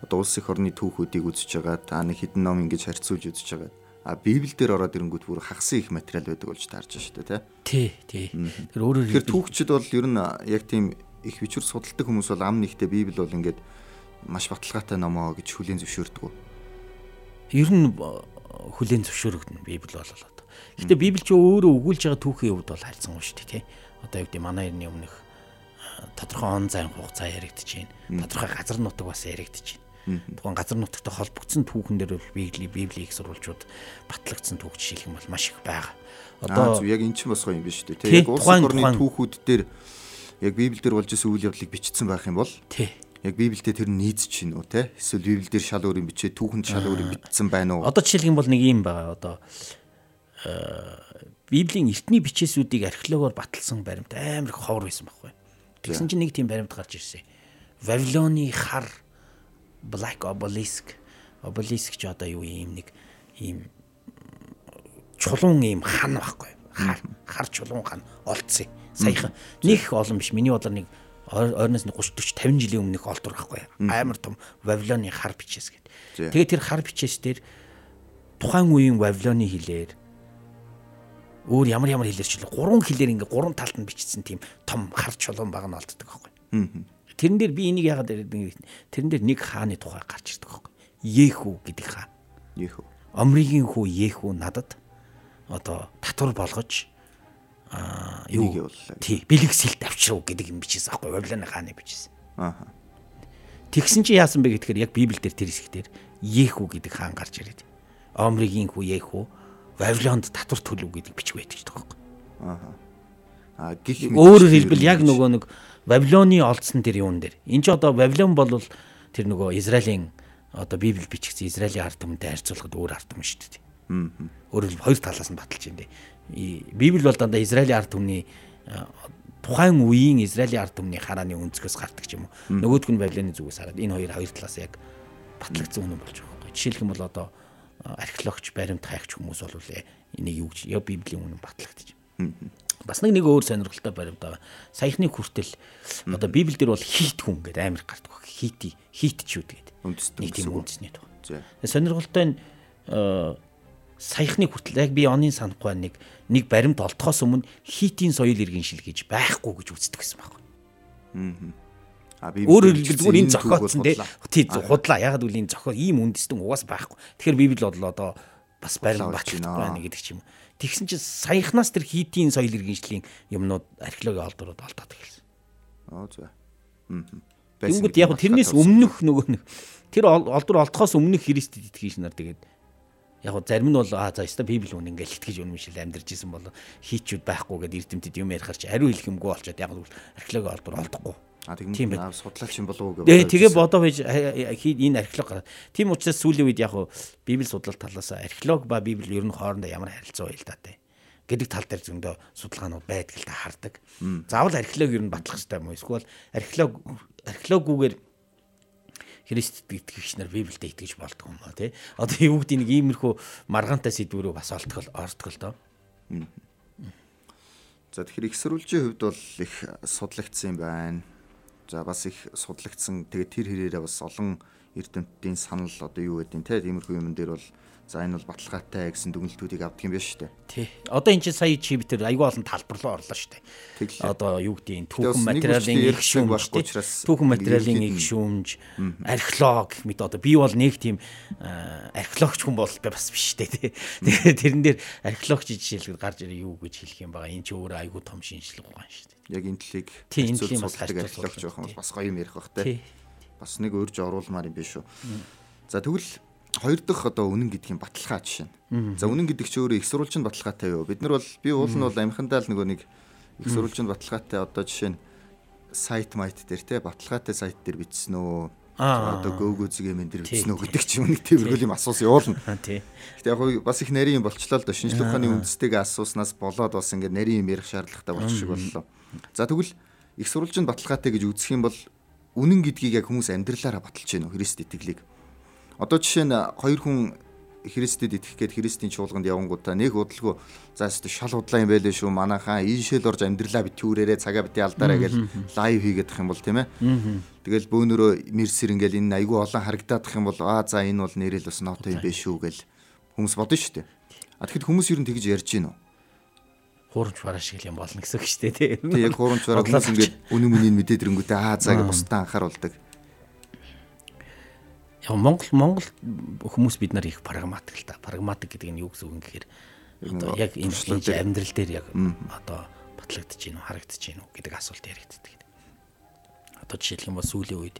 одоо улс их орны түүхүүдийг үзэж байгаа та нэг хідэн ном ингэж харьцуулж үзэж байгаа. А Библиэл дээр ороод ирэнгүүт бүр хагсан их материал байдаг болж таарж шүү дээ тий. Тий, тий. Тэр өөрөөр Тэгэхээр түүхчид бол ер нь яг тийм их бичвэр судалдаг хүмүүс бол ам нэгтээ Библи бол ингээд маш баталгаатай номоо гэж хүлээн зөвшөөрдөг. Ер нь хүлээн зөвшөөрөгдөн Библи бол Гэтэ Библи ч өөрөө өгүүлж байгаа түүхийн хувьд бол харьцангуй шүү дээ тий. Одоо юу гэдэг манай эртний өмнөх тодорхой он зайн хугацаа яригдэж байна. Тодорхой газар нутаг бас яригдэж байна. Тухайн газар нутагтай холбогдсон түүхэн дээр бол Библи Библи их сурвалжууд батлагдсан түүх жишээлх юм бол маш их байгаа. Одоо яг эн чинь бас гоё юм биш үү тий. Яг улс орны түүхүүд дээр яг Библиэл дээр болж исэн үйл явдлыг бичсэн байх юм бол тий яг Библиэлд тэр нийцж чинь үү те эсвэл Библиэлд шал өөрийн бичээ түүхэнд шал өөрийн бичсэн байна уу одоо жишээлх юм бол нэг юм байгаа одоо Библийн эртний бичээсүүдийг археологоор баталсан баримт амар их ховор байсан байхгүй. Тэгсэн чинь нэг тийм баримт гарч ирсэн. Вавилоны хар Black Obelisk Obelisk ч одоо юу юм нэг ийм чулуун ийм хан байхгүй. Хар хар чулуун хан олдсон. Саяхан нэг олон биш. Миний бодлоор нэг ойрноос нэг 30 40 50 жилийн өмнөх олдвор байхгүй. Амар том Вавилоны хар бичээс гэдэг. Тэгээд тэр хар бичээс дээр тухайн үеийн Вавилоны хэлээр өөр ямар ямар хэлээр ч гурван хэлээр ингээ гурван талд нь бичсэн тийм том хар чулуун баг нь олддог байхгүй. Тэрэн дээр би энийг яагаад яриад тэрэн дээр нэг хааны тухай гарч ирдэг байхгүй. Ехүү гэдэг хаан. Ехүү. Омригийн хүү Ехүү надад одоо татвар болгож аа юу тий бэлэг сэлт авчруу гэдэг юм бичсэн аахгүй Вавилоны хааны бичсэн. Аа. Тэгсэн чи яасан бэ гэхээр яг Библиэлд тэр хэсгээр Ехүү гэдэг хаан гарч ирээд. Омригийн хүү Ехүү Вавилонд татвар төлөв гэдэг бичиг байдаг шүү дээ. Аа. А гих өөрөөр хэлбэл яг нөгөө нэг Вавилоны олдсон тэр юун дээр. Энд ч одоо Вавилон бол тэр нөгөө Израилийн одоо Библи бичигдсэн Израилийн ард түмэнтэй харьцуулахад өөр ард түмэн шүү дээ. Аа. Өөрөөр хэлбэл хоёр талаас нь баталж байна. Библи бол дандаа Израилийн ард түмний тухайн үеийн Израилийн ард түмний харааны өнцгөөс гардаг юм уу. Нөгөөх нь Вавилоны зүгээс хараад энэ хоёр хоёр талаас яг батлагдсан үнэн болж байгаа. Жишээлх юм бол одоо археологч, баримт хайгч хүмүүс бол энийг юу гэж яг Библийн үнэн батлагдчих. Бас нэг нэг өөр сонирхолтой баримт байгаа. Саяхны хүртэл одоо Библи дээр бол хит хүн гэдэг амар гардаг. Хити, хитчүүд гэдэг. Нэг тийм үндэсний тоо. Сонирхолтой нь саяхны хүртэл яг би оны санахгүй нэг нэг баримт олдохоос өмнө хитийн соёл иргэн шил гэж байхгүй гэж үздэг гэсэн байна. Өөрөөр хэлбэл зүгээр энэ зохиоцсон тий худлаа ягаад гэвэл энэ зохиол ийм үндэстэн угаас байхгүй. Тэгэхээр Библи бол одоо бас барин батлагдахгүй байна гэдэг ч юм. Тэгсэн чинь саяхнаас тэр хийтийн соёл иргэншлийн юмнууд археологийн олдорууд олдоод эхэлсэн. Аа зөв. Тэнгүүд яг тэрнээс өмнөх нөгөө нэг тэр олдор олдохоос өмнөх Христэд итгэж нар тэгээд яг зарим нь бол аа за өстой библи үн ингээл итгэж үнэмшил амьдарч исэн бол хийчүүд байхгүй гэдэг эрдэмтэд юм ярихаар чи ариу хэлэх юмгүй болчиход яг археологи олдор олдохгүй. А тийм аа судлаач юм болов уу гэж. Тэгээ бодоо байж энэ археолог. Тийм учраас сүүлийн үед яг библи судлал талаас археолог ба библи ер нь хоорондоо ямар харилцаа байлдаатай гэдэг тал дээр зөндөө судалгаанууд байдаг л та хардаг. Заавал археолог ер нь батлах хэрэгтэй юм уу? Эсвэл археолог археологгүйгээр Христ итгэгч нар Библиэд итгэж болдгоо юм ба тий. Одоо юу гэдэг нэг иймэрхүү маргаантай сэдвүүрөө бас олдгол ордгол доо. За тэгэхээр их сурвалжийн хувьд бол их судлагдсан юм байна. За бас их судлагдсан. Тэгээд тэр хэрээрээ бас олон эрдэмтдийн санал одоо юу гэдэг нь те тиймэрхүү юм дээр бол За энэ бол баталгаатай гэсэн дүгнэлтүүдийг авдаг юм байна шүү дээ. Тий. Одоо энэ чинь сая чи битэр аюул олон талбар руу орлоо шүү дээ. Одоо юу гэдэг нь түүхэн материалын их шүүмж түүхэн материалын их шүүмж археолог мэт одоо би бол нэг тийм археологч хүн бол бас биш дээ тий. Тэгээд тэрэн дээр археологч жишээлбэл гарч ирээ юу гэж хэлэх юм байгаа. Энэ чи өөрөө аюул том шинжилгээ байгаа шүү дээ. Яг энэ энэ тлийг бас археологч байх юм бол бас гоё юм ярих бах тий. Бас нэг өрж оруулмаар юм биш үү. За тэгвэл хоёр дахь одоо үнэн гэдгийн баталгаа жишээ. За үнэн гэдэг чинь өөрөө их сурвалжинд баталгаатай юу? Бид нар бол би уул нь бол амхандаа л нөгөө нэг их сурвалжинд баталгаатай одоо жишээ нь сайт майт дээр те баталгаатай сайт дээр бичсэн үү? Одоо гөөгөө зэгээмэн дээр бичсэн үү гэдэг ч юм нэг тэргүүл юм асуусан явуулна. Гэтэ яг бас их нарийн юм болчлоо л да шинжлэх ухааны үндэстэйгээ асууснаас болоод бас ингээд нарийн юм ярих шаардлагатай болчих шиг боллоо. За тэгвэл их сурвалжинд баталгаатай гэж үзэх юм бол үнэн гэдгийг яг хүмүүс амьдралаараа баталж үү? Христ итгэлийг. Одоо жишээ нь хоёр хүн Христэд итгэх гээд Христийн чуулганд явангуудаа нэг удалгүй за шал удлаа юм байлээ шүү манайхаа ийшэл орж амьдралаа бит түүрээрээ цагаа бити алдаараа гэж лайв хийгээд их юм бол тийм ээ. Тэгэл бөөнөрөө мэрсэр ингээл энэ айгүй олон харагдаадах юм бол аа за энэ бол нэрэл бас нотой юм биш шүү гэл хүмүүс бодно шүү дээ. А тэгэхэд хүмүүс ер нь тэгж ярьж гин үү? хуурамч бараа шиг юм болно гэсэн үг шүү дээ тийм. Тэг яг хуурамч бараа хүмүүс ингээд үнэн мөнийг мэдээд ирэнгүүтээ аа за гэж бусдаа анхааруулдаг. Яг Монгол Монгол хүмүүс бид нар их прагматик л та. Прагматик гэдэг нь юу гэсэн үг юм гэхээр одоо яг энэ амьдрал дээр яг одоо батлагдаж гин үү, харагдаж гин үү гэдэг асуулт яригддаг. Одоо жишээлх юм бол сүүлийн үед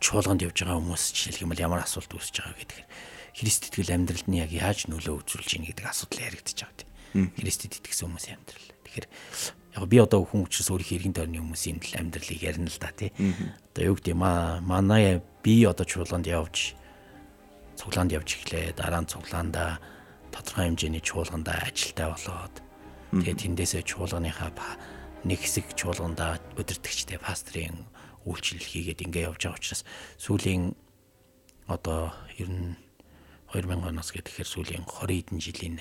чуулганд явж байгаа хүмүүс жишээлх юм бол ямар асуулт үүсэж байгаа гэдгээр Христ итгэл амьдралд нь яг яаж нөлөө үзүүлж гин гэдэг асуудал яригдаж байгаа тийм. Христэд итгэсэн хүмүүсийн амьдрал. Тэгэхээр яг би одоо хүн учраас өөрийнхөө иргэн тойрны хүмүүсийн амьдралыг ярина л да тий. Одоо юу гэдэг маа манай би одоо чуулганд явж цуглаанд явж эхлэе. Дараа нь цуглаанда тодорхой хэмжээний чуулгандаа ажилтаа болоод тэгээд тэндээсээ чуулганыхаа нэг хэсэг чуулгандаа өдөртөгчтэй пастрын үйлчлэл хийгээд ингээ явж байгаа учраас сүүлийн одоо ер нь 2000 оноос гэхээр сүүлийн 20 хэдэн жилийн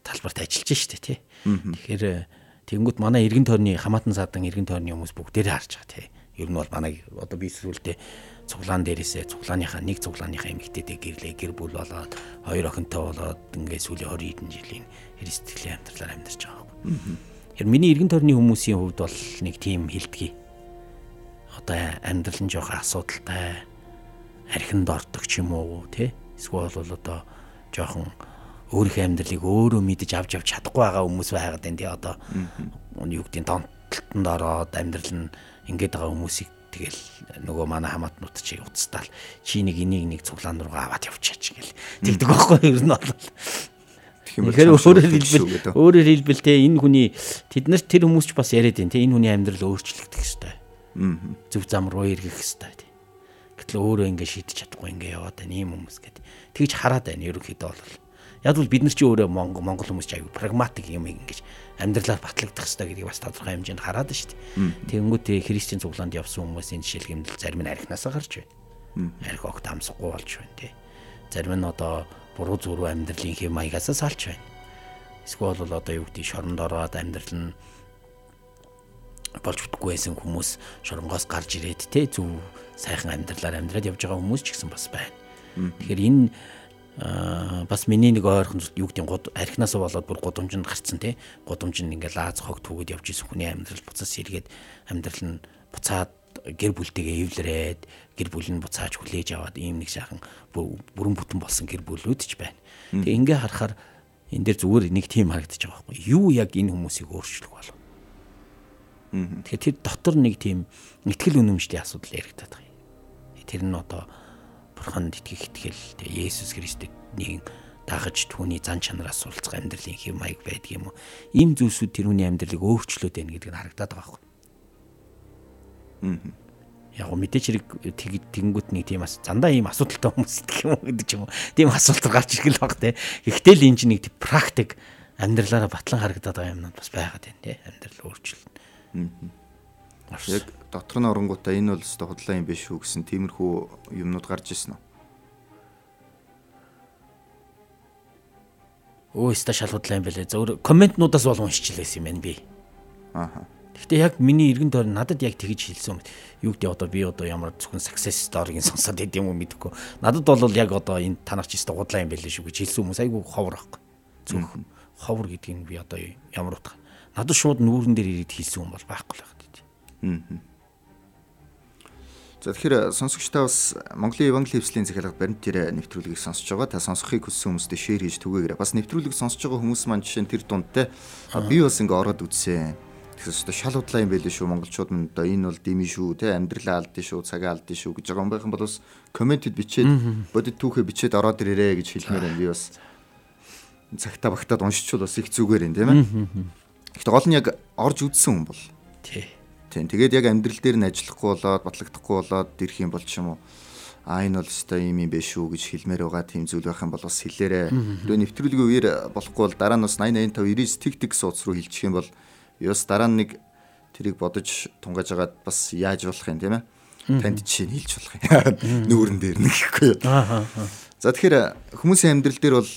талбарт ажиллаж штэ тий. Тэгэхээр Тэгэнгүүт манай эргэн тойрны хамаатан садан эргэн тойрны хүмүүс бүгдээрээ харж байгаа тий. Ер нь бол манай одоо би сүлдээ цуглаан дээрээсээ цуглааныхаа нэг цуглааныхаа эмэгтэйтэй гэрлээ гэр бүл болоод хоёр охинтой болоод ингээд сүүлийн 20 хэдэн жилийн христтгэлийн амьдралаар амьдарч байгаа. Тэгэхээр миний эргэн тойрны хүмүүсийн хувьд бол нэг тийм хилдэгий. Одоо амьдрал нь жоох асуудалтай архинд ордог ч юм уу тий. Эсвэл бол одоо жоохон өөрийнхөө амьдралыг өөрөө мэдэж авч явж чадахгүй байгаа хүмүүс байгаад байна тий одоо юу гэдэг донтолтонд ороод амьдрал нь ингээд байгаа хүмүүсийг тэгэл нөгөө манай хамаатнууд чи уцтаал чи нэг энийг нэг цуглаан руугаа аваад явчихаач гэл тэгдэг байхгүй ер нь бол Тэгэхээр өөрөөр хэлбэл өөрөөр хэлбэл те энэ хүний тэд нар тэр хүмүүс ч бас яриад байна те энэ хүний амьдрал өөрчлөгдөх ёстой. Зөв зам руу эргэх ёстой те. Гэтэл өөрөө ингэ шийдэж чадахгүй ингэ яваад байна ийм хүмүүс гэдэг. Тэгж хараад байна ерөнхийдөө бол. Яг бол бид нар чи өөрөө Монгол хүмүүс чи аюу прагматик юм ингэж амьдралаар батлагдах хэрэгтэй гэдгийг бас тодорхой хэмжээнд хараад шүү дээ. Тэнгүүтээ христийн цуглаанд явсан хүмүүсийн жишээлгэмдэл зарим нь архинасаа гарч байна. Арх огт амсахгүй болж байна тий. Зарим нь одоо буруу зүрүү амьдралын хэм маягаас салж байна. Эсвэл бол одоо юу гэдэг шоронд ороод амьдрал нь болж бүтггүй байсан хүмүүс шоронгоос гарч ирээд те зөв сайхан амьдралаар амьдраад явж байгаа хүмүүс ч гэсэн бас байна. Тэгэхээр энэ бас миний нэг ойрхон юу гэдэг год архинасаа болоод бүр гудамжинд гарцсан тий гудамжинд ингээл лааз хог түүгээд явж исэн хүний амьдрал буцаас сэргээд амьдрал нь буцаад гэр бүлтэйгээ эвлэрээд гэр бүл нь буцааж хүлээж аваад ийм нэг сайхан бүрэн бүтэн болсон гэр бүлүүд ч байна. Тэгээ ингээ харахаар энэ дээр зүгээр нэг тим харагдаж байгаа байхгүй юу яг энэ хүмүүсийг өөрчлөх болов. Тэгэхээр тэр дотор нэг тийм итгэл үнэмшлийн асуудал яригдаад байгаа юм. Тэр нь одоо бурханд итгэх итгэл тэгээ Есүс Христэд нэг дагаж түүний зан чанараас суралцах амьдралын хэм маяг байдаг юм уу? Ийм зүйлсүүд тэрүүний амьдралыг өөрчлөөд байна гэдэг нь харагдаад байгаа байхгүй. Аа яг го мэдээч хэрэг тэгэнгүүт нэг тийм бас зандаа ийм асуудалтай хүмүүс гэх юм уу гэдэг ч юм уу. Тийм асуулт гарч ирэх л баг те. Гэхдээ л энэ чинь нэг практик амьдралаараа батлан харагдаад байгаа юмнууд бас байгаад байна те. Амьдрал өөрчлөлт. Яг дотор нь оронгуудаа энэ бол өстой худлаа юм биш үү гэсэн тиймэрхүү юмнууд гарч ирсэн үү? Өө өстой шалгуудлаа юм бэлээ. Зөв комментнуудаас бол уншчихлээсэн юм байна би. Ааха. Гэхдээ яг миний эргэн тойр надад яг тэгж хэлсэн юм. Юу гэдэг одоо би одоо ямар зөвхөн success story-гийн сонсоод байд юм уу мэдэхгүй. Надад бол яг одоо энэ танах ч өстө гудлаа юм байл шүү гэж хэлсэн хүмүүс айгүй ховор ахгүй. Зөвхөн ховор гэдгийг би одоо ямар утга. Надад шууд нүүрэн дээр ирээд хэлсэн юм бол байхгүй л байна. Аа. За тэгэхээр сонсогчдаа бас Монголын Евангели хвслийн захиалгад баримт дээр нэвтрүүлгийг сонсож байгаа. Та сонсохыг хүссэн хүмүүстээ шеэр хийж түгээгээрэй. Бас нэвтрүүлгийг сонсож байгаа хүмүүс маань жишээ нь тэр дунд те би бас ингээ ороод үзсэн Тэгэхээр өстө шал удлаа юм байл шүү монголчууд мань одоо энэ бол дими шүү те амьдралаа алдсан шүү цагаа алдсан шүү гэж байгаа юм байх юм бол бас комментэд бичээд бодит түүхээ бичээд ороод ирээрээ гэж хэлмээр юм би бас цагта багтаад уншичвал бас их зүгээр юм тийм ээ. Гэхдээ гол нь яг орж үзсэн хүн бол. Тий. Тийм тэгээд яг амьдрал дээр нь ажиллахгүй болоод батлагдахгүй болоод ирэх юм бол ч юм уу а энэ бол өстой юм юм бэ шүү гэж хэлмээр байгаа тийм зүйл байх юм бол бас хэлээрээ. Тэгээ нэвтрүүлгийн үеэр болохгүй бол дараа нь бас 80 85 90 тэг тэг сууц руу хилчих юм бол Ёс дараа нь нэг тэрийг бодож тунгааж агаад бас яаж болох юм тийм ээ. Танд жишээ нь хэлж болох юм. Нүүрэн дээр нэг гэхгүй юу. За тэгэхээр хүмүүсийн амьдрал дээр бол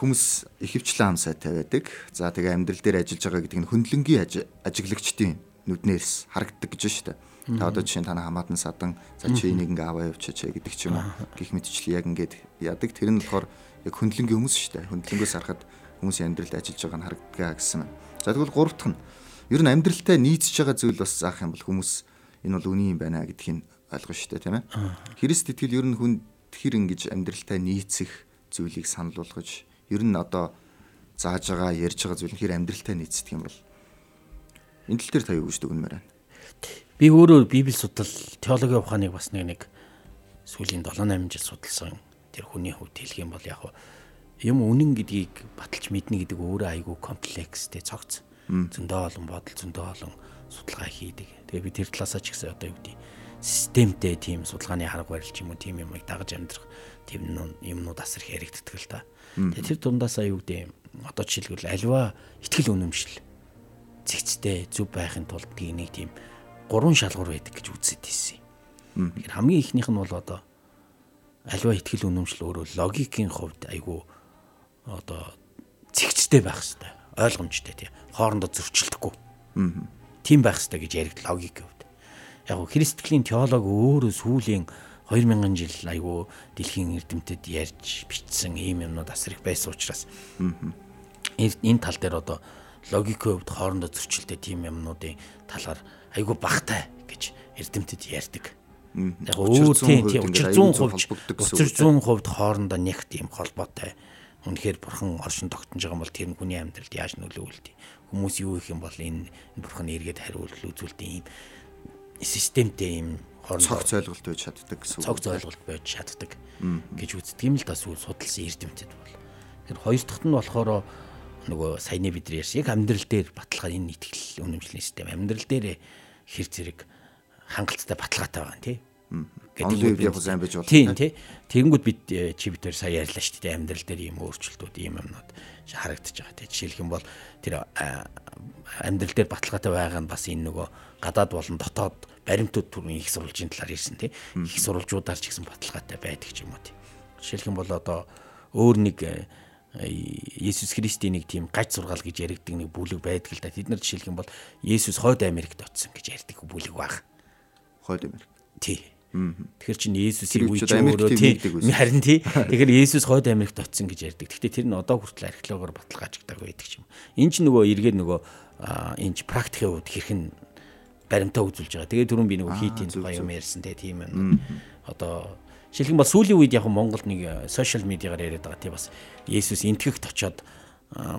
хүмүүс ихэвчлэн ам сайтай байдаг. За тэгээ амьдрал дээр ажиллаж байгаа гэдэг нь хөндлөнгийн ажиглагчдын нүднээс харагддаг гэж байна шүү дээ. Та одоо жишээ нь танаа хамаатан садан за чи энийг ингээ аваа явчихаач гэдэг ч юм уу. Гэх мэтчлээ яг ингээд ядаг. Тэр нь болохоор яг хөндлөнгийн хүмүүс шүү дээ. Хөндлөнгөөс харахад хүмүүсийн амьдралд ажиллаж байгаа нь харагддаг гэсэн. За тэгвэл гурав дахь нь ер нь амьдралтай нийцж байгаа зүйл бас заах юм бол хүмүүс энэ бол үний юм байна гэдгийг ойлгоо шүү дээ тийм ээ. Христ итгэл ер нь хүн тэр ингэж амьдралтай нийцэх зүйлийг санал болгож ер нь одоо зааж байгаа ярьж байгаа зүйл хэр амьдралтай нийцдэг юм бол энэ тал дээр та юу гэж дүгнэмээр байна? Би өөрөө Библи судал теологи ухааныг бас нэг нэг сүүлийн 7 8 жил судалсан тэр хүний хувьд хэлэх юм бол яг юм үнэн гэдгийг баталж мэднэ гэдэг өөрөө айгүй комплекстэй цогц зөндөө олон бодол зөндөө олон судалгаа хийдэг. Тэгээ би тэр талаасаа ч гэсэн одоо юу гэдэг системтэй тийм судалгааны харга барилч юм уу тийм юмыг дагаж амьдрах тийм юмнууд асар их яригддаг л та. Тэгээ тэр дундаасаа юу гэдэг одоо жишээлбэл альва ихтгэл үнэмшил зэгцтэй зүв байхын тулд нэг тийм гурван шалгуур байдаг гэж үздэг тийсэн. Тэгэхээр хамгийн ихнийх нь бол одоо альва ихтгэл үнэмшил өөрөө логикийн хувьд айгүй одоо зэгцтэй байх хэрэгтэй ойлгомжтой тий. Хоорондоо зөрчилдөхгүй. Тийм байх хэрэгтэй гэж яригд логик гэвд. Яг христтгэлийн теологи өөрөө сүүлийн 2000 жил айгүй дэлхийн эрдэмтэд ярьж бичсэн ийм юмнууд асар их байсан учраас энэ тал дээр одоо логикийн хувьд хоорондоо зөрчилтэй тийм юмнуудын талаар айгүй багтай гэж эрдэмтэд ярьдаг. Яг өөр тийм тийм учир 100% учир 100% хоорондоо нэг тийм холбоотой Үнэхээр бурхан оршин тогтнож байгаа бол тэр нь хүний амьдралд яаж нөлөөлдөг. Хүмүүс юу их юм бол энэ бурхан эргээд хариулт үзүүлдэг юм системтэй юм хоорондоо цогц ойлголт байж чаддаг гэсэн үг. Цогц ойлголт байж чаддаг гэж үздэг юм л да судалсан эрдэмтэд бол. Тэр хоёр дахьт нь болохоор нөгөө саяны бидний ярьсан яг амьдрал дээр баталгаа энэ итгэл үнэмшлийн систем амьдрал дээр хэр зэрэг хангалттай баталгаатай байгаа тийм гэдэг яг сайн байж болно. Тийм тий. Тэгэнгүүт бид э, чи хоёр сая ярьлаа шүү дээ. Амьдрал дээр ийм өөрчлөлтүүд, ийм юмнууд харагдаж байгаа тий. Жишээлх юм бол тэр амьдрал дээр баталгаатай байгаа нь бас энэ нөгөө гадаад болон дотоод баримтууд түрүүн их сурвалжийн талаар ирсэн тий. Их сурвалжуудаар ч гэсэн баталгаатай байдаг юм уу тий. Жишээлх юм бол одоо өөр нэг э, Есүс Христийн нэг тийм гаж сургаал гэж яригддаг нэг бүлэг байдаг л да. Тэд нар жишээлх юм бол Есүс хойд Америкт очсон гэж ярьдаг бүлэг баг. Хойд Америк. Тий. Тэгэхээр чинь Есүсийн үе чинь өөрөө тий харин тий. Тэгэхээр Есүс хойд Америкт очсон гэж ярьдаг. Гэхдээ тэр нь одоо хүртэл археологоор баталгааждаг байдаг юм. Энэ чинь нөгөө эргээд нөгөө энэ ч практикийн хувьд хэрхэн баримтаа үзүүлж байгаа. Тэгээ түрүүн би нэг хийтийн тухай юм ярьсан тийм юм. Одоо нь бол сүүлийн үед яг Монголд нэг сошиал медиагаар яриад байгаа тийм бас Есүс энтгэгт очоод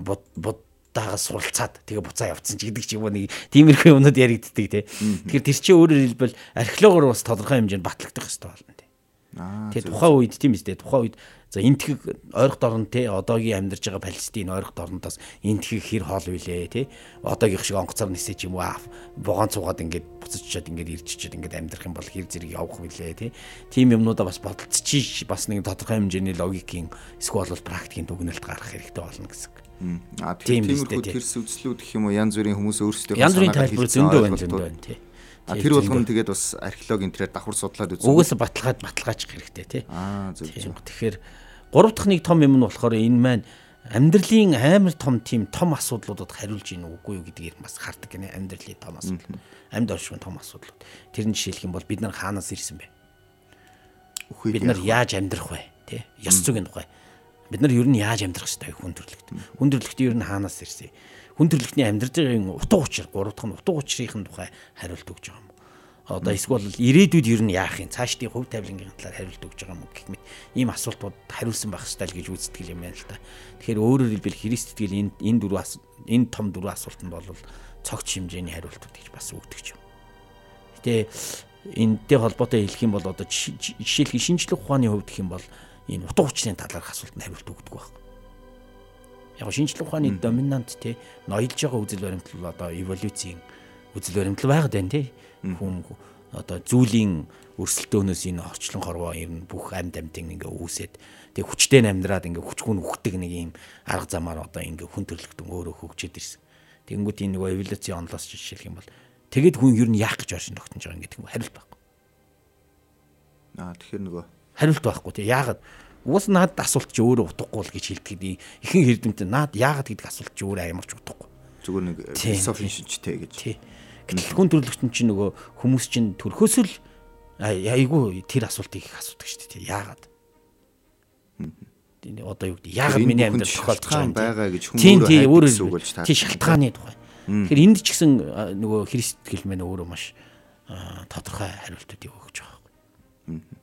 бод даагаас суралцаад тэгээ буцаа явцсан ч гэдэг ч юм уу нэг тиймэрхүү юмнууд яригддаг тий. Тэгэхээр тэр чинь өөрөөр хэлбэл археологоор бас тодорхой хэмжээнд батлагдах хэрэгтэй болно тий. Тэгээ тухайн үед тийм үстэй тухайн үед За энтхэг ойрох дорн те одоогийн амьдарч байгаа Палестин ойрох дорнодоос энтхэг хэр хоол вүлээ те? Одоогийн шиг онгоцоор нисэж юм уу вогоон цугаад ингээд буцаж чад ингээд ирччихэд ингээд амьдрах юм бол хэр зэрэг явах вүлээ те? Тийм юмнуудаа бас бодолцчих бас нэг тодорхой хэмжээний логикийн эсвэл практикийн дүгнэлт гаргах хэрэгтэй болно гэсэн. А тиймэрхүү тэрс үзлүүд гэх юм уу? Янз бүрийн хүмүүс өөрсдөө янз бүрийн тайлбар зөндөө байна зөндөө байна тий. Тэр болгоно тэгээд бас археолог энтрээр давхар судлаад үзсэн. Угаас баталгаад баталгаажих хэрэгтэй тий. Аа зөв зөв. Тэгэхээр гурав дахь нэг том юм нь болохоор энэ маань амьдралын амар том тийм том асуудлуудад хариулж ийн үгүй юу гэдгийг бас хардаг гинэ амьдралын том асуудал. Амьд оршихын том асуудлууд. Тэрний жишээлх юм бол бид нар хаанаас ирсэн бэ? Бид нар яаж амьдрах вэ? Тэ? Ёс зүйн тухай. Бид нар ер нь яаж амьдрах ёстой вэ хүн төрлөخت? Хүн төрлөخت ер нь хаанаас ирсэн? Хүн төрлөختний амьдрал байгаа утга учир гурав дахь нь утга учирын тухай хариулт өгж байгаа юм. Одоо эсвэл ирээдүйд ер нь яах юм цаашдын хөв тавилангийн талаар хариулт өгж байгаа юм гэх мэт ийм асуултууд хариулсан байх ёстой л гэж үздэг юм байна л да. Тэгэхээр өөрөөр хэлбэл Христ итгэл энэ энэ дөрвөн энэ том дөрвөн асуултанд бол цогц хэмжээний хариултууд гэж бас өгдөг юм. Гэтэ энэтэй холбоотой хэлэх юм бол одоо жишээлх шинжлэх ухааны хувьд гэх юм бол энэ утга учирын талаарх асуултанд хариулт өгдөг байна яг шинжлэх ухааны доминант те ноёлж байгаа үзэл баримтлал одоо эволюцийн үзэл баримтлал байгаад байна те. Хүн одоо зүйлийн өрсөлдөөнөөс энэ орчлон хорвоо нь бүх амьд амьтын ингээ үүсээд тэг хүчтэй амьдраад ингээ хүчгүн үхдэг нэг юм арга замаар одоо ингээ хүн төрлөختөн өөрөө хөгжөөд ирсэн. Тэнгүүд энэ нөгөө эволюцийн онлоос жишээлх юм бол тэгэд хүн ер нь яах гэж оршин тогтнож байгаа ингээ тийм хариулт байхгүй. Аа тэгэхээр нөгөө хариулт байхгүй тий яагаад Уус наад асуулт чи өөрөө утгагүй л гэж хэлдэг. Ихэнх эрдэмтэн наад яагаад гэдэг асуулт чи өөрөө ямарч утгагүй. Зүгээр нэг философийн шинжтэй гэж. Гэтэл хүн төрөлхтөн чи нөгөө хүмүүс чинь төрхөөс л айгүй тэр асуултыг их асуудаг шүү дээ. Яагаад? Тийм одоо юу гэдэг яагаад миний амьдрал тохиолдож байгаа гэж хүн өөрөө өөрөө тий шалтгааны тухай. Тэгэхээр энд ч гэсэн нөгөө христтгэл мэн өөрөө маш тодорхой хариултуудыг өгч байгаа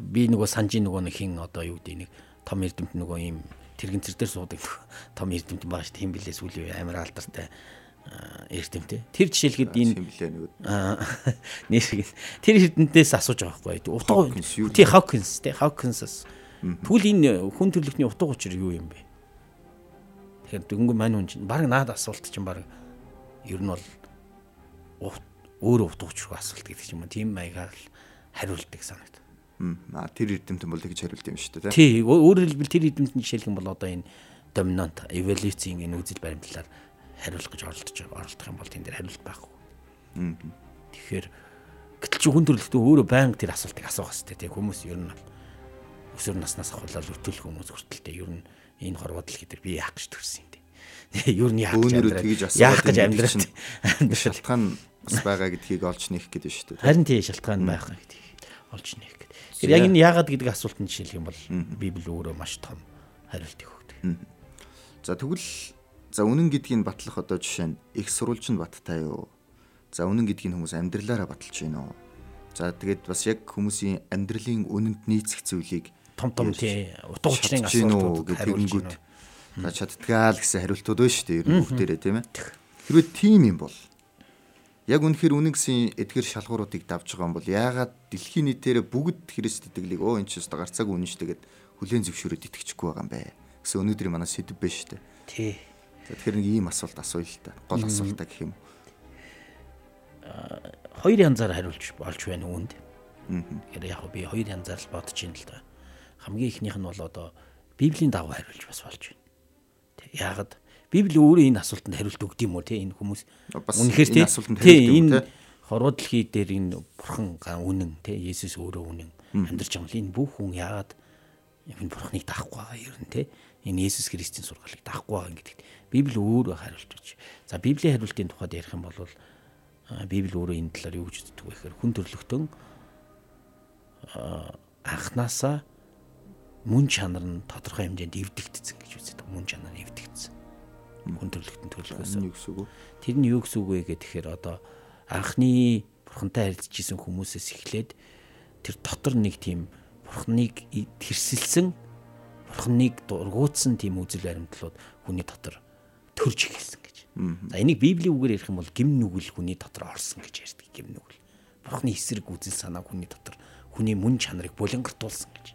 би нөгөө санжийн нөгөө нэг хин одоо юу гэдэг нэг том эрдэмт нөгөө ийм тэрэгэн цэр дээр суудаг том эрдэмт байгаа шүү дээ. Хин блээс үгүй амар алдартай эрдэмтэй. Тэр жишээлхэд энэ нэрийг тэр эрдэмтээс асууж байгаа байхгүй. Утга тий Хокинс тий Хокинсас. Тэгвэл энэ хүн төрлөختний утга учир юу юм бэ? Тэгэхээр дөнгө мань хүн чинь баг наад асуулт чинь баг ер нь бол өөр утга учиргүй асуулт гэдэг юм. Тийм маягаар хариулдаг санагд. Аа тэр эрдэмтэн бол тэгж хариулт юм шүү дээ тий. Өөрөөр хэлбэл тэр эрдэмтэн жишээлх юм бол одоо энэ доминант эволюцийн энэ үзэл баримтлалаар хариулах гэж оролдож. Оролдох юм бол тэн дээр хариулт байхгүй. Тэгэхээр гэтэл чи хүн төрөлхтөө өөрөө байнга тэр асуултыг асуух хэрэгтэй тий. Хүмүүс ер нь өсвөр наснаас ахвалал өтөлөх хүмүүс хүртэлтэй ер нь энэ хорвоо дэлхий дээр би яах гэж төрсөн юм тий. Ер нь яах гэж яах гэж амьдрал шалтгаан бас байгаа гэдгийг олж нээх гэдэг шүү дээ. Харин тий шалтгаан байгаа гэдгийг олж нээх Тэгэхээр яг энэ яагаад гэдэг асуултанд жишээлх юм бол Библи өөрөө маш том хариулт өгдөг. За тэгвэл за үнэн гэдгийг батлах одоо жишээ нь их сурвалж нь баттай юу? За үнэн гэдгийг хүмүүс амьдралаараа баталж байна уу? За тэгээд бас яг хүмүүсийн амьдралын үнэнд нийцэх зүйлийг том том тий утга учирын асуултууд хариулж За чаддгаа л гэсэн хариултууд байна шүү дээ. Ер нь бүгдээрээ тийм ээ. Хэрвээ тийм юм бол яг үнэхээр үнэн гэсэн эдгэр шалгууруудыг давж байгаа юм бол яагаад дэлхийн нийтээр бүгд Христ итгэлийг өө энэ ч өстө гарцаагүй үнэн шүү тэгээд хүлэн зөвшөөрөд итгэчихгүй байгаа юм бэ гэсэн өнөөдрийн манай сэдв байна шүү дээ. Тий. Тэгэхээр нэг ийм асуулт асууя л та. Гол асуултаа гэх юм. Аа хоёр янзаар хариулж болж байна үүнд. Тэгэхээр яг би хоёр янзаар л бодож байна л да. Хамгийн ихнийх нь бол одоо Библийн дагуу хариулж бас болж байна. Яагаад Библи өөрөө энэ асуултанд хариулт өгд юм уу те энэ хүмүүс үнэхээр те энэ хорвоо дэлхий дээр энэ бурхан үнэн те Есүс өөрөө үнэн амьдарч байгаа юм. Энэ бүх хүн яагаад энэ бурханыг даахгүй байгаа юм те энэ Есүс Христийн сургаалыг даахгүй байгаа гэдэг. Библи өөрөө хариулт өгч. За Библийн хариултын тухайд ярих юм бол Библи өөрөө энэ талаар юу гэж үздэг вэ гэхээр хүн төрлөختөн анханасаа мөн чанар нь тодорхой хэмжээнд эвдэгдсэн гэж үздэг. Мөн чанар эвдэгдсэн. Хүн төрлөختөнд төрлөхөөс. Юу гэсэн үг вэ? Тэр нь юу гэсэн үг вэ гэхээр одоо анхны бурхантай харилцаж исэн хүмүүсээс эхлээд тэр дотор нэг тийм бурхныг тэрсэлсэн бурхныг дургуутсан тийм үзэл баримтлууд хүний дотор төрж эхэлсэн гэж. За энийг библийн үгээр ярих юм бол гим нүгэл хүний дотор орсон гэж ярьдаг гим нүгэл. Бурхны эсрэг үзэл санаа хүний дотор хүний мөн чанарыг булингартуулсан гэж.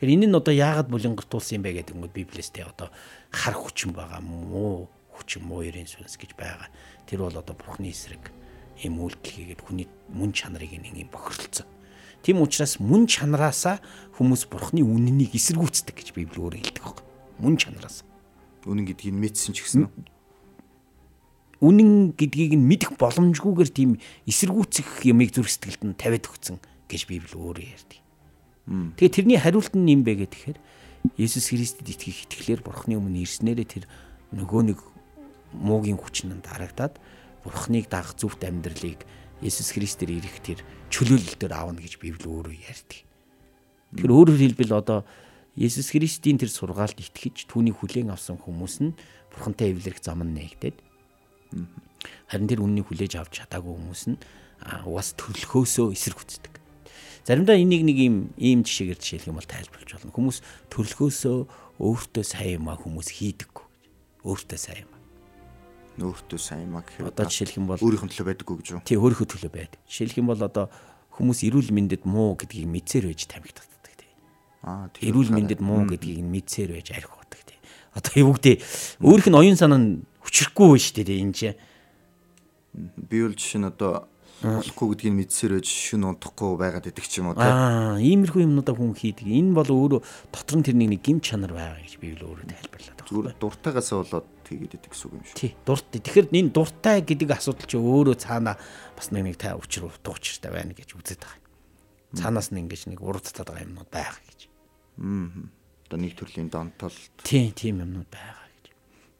Тэгэхээр энэ нь одоо яагаад булингартуулсан юм бэ гэдэг нь библиэс тэ одоо хар хүчин байгаа мó хүчин муу ерэн сүнс гэж байгаа. Тэр бол одоо бурхны эсрэг ийм үйлдэл хийгээд хүний мөн чанарыг нэг юм бохирдолцсон. Тийм учраас мөн чанараасаа хүмүүс бурхны үннийг эсэргүүцдэг гэж библи өөрөө хэлдэг байна. Мөн чанараас. Үнэн гэдгийг мэдсэн ч гэсэн үнэн гэдгийг нь мэдэх боломжгүйгээр тийм эсэргүүцэх ямыг зүрх сэтгэлд нь тавиад өгсөн гэж Библи өөрөө ярьдаг. Тэгээ тэрний хариулт нь юм бэ гэхээр Есүс Христэд итгэх итгэлээр Бурхны өмнө ирснээрээ тэр нөгөө нэг муугийн хүчнэнд дарагдаад Бурхныг дагах зөвхт амьдралыг Есүс Христээр ирэх тэр чөлөөлөлтөөр аавна гэж Библи өөрөө ярьдаг. Тэгэхээр өөрөөр хэлбэл одоо Есүс Христийн тэр сургаалд итгэж түүний хүлээн авсан хүмүүс нь Бурхантай эвлэрэх зам нь нээгдээд Харин тэр үннийг хүлээж авч чадаагүй хүмүүс нь угаас төрлөхөөсөө эсрэг үздэг. Заримдаа энийг нэг ийм ийм жишээгээр жишээлх юм бол тайлбарлаж болно. Хүмүүс төрлөхөөсөө өөртөө сайн юмаа хүмүүс хийдэггүй. Өөртөө сайн юм. Өөртөө сайн юмаа гэхээр одоо жишээлх юм бол өөрийнхөө төлөө байдаггүй гэж юу? Тий, өөрийнхөө төлөө байдаг. Жишээлх юм бол одоо хүмүүс эрүүл мэндэд муу гэдгийг мэдсээр байж тамхитдаг тий. Аа, эрүүл мэндэд муу гэдгийг мэдсээр байж арх удаг тий. Одоо эвгдээ өөрийнх нь оюун санаа нь хүчрэхгүй шүү дээ энэ чинь. Би бол жишээ нь одоо болохгүй гэдгийг мэдсээр байж шин унтахгүй байгаад идэх ч юм уу аа иймэрхүү юмнуудаа хүн хийдэг. Энэ бол өөрөө дотор нь тэр нэг гим чанар байгаа гэж би л өөрөө тайлбарлаад байна. Зүгээр дуртайгаас болоод тэгээд идэх гэсэн үг юм шүү. Тий. Дурт. Тэгэхээр энэ дуртай гэдэг асуудал чи өөрөө цаана бас нэг нэг та учир утга учиртай байна гэж үзээд байгаа. Цаанаас нь ингэж нэг урдтаад байгаа юмнууд байгаа гэж. Аа. Одоо нэг төрлийн донтол. Тий, тийм юмнууд байгаа гэж.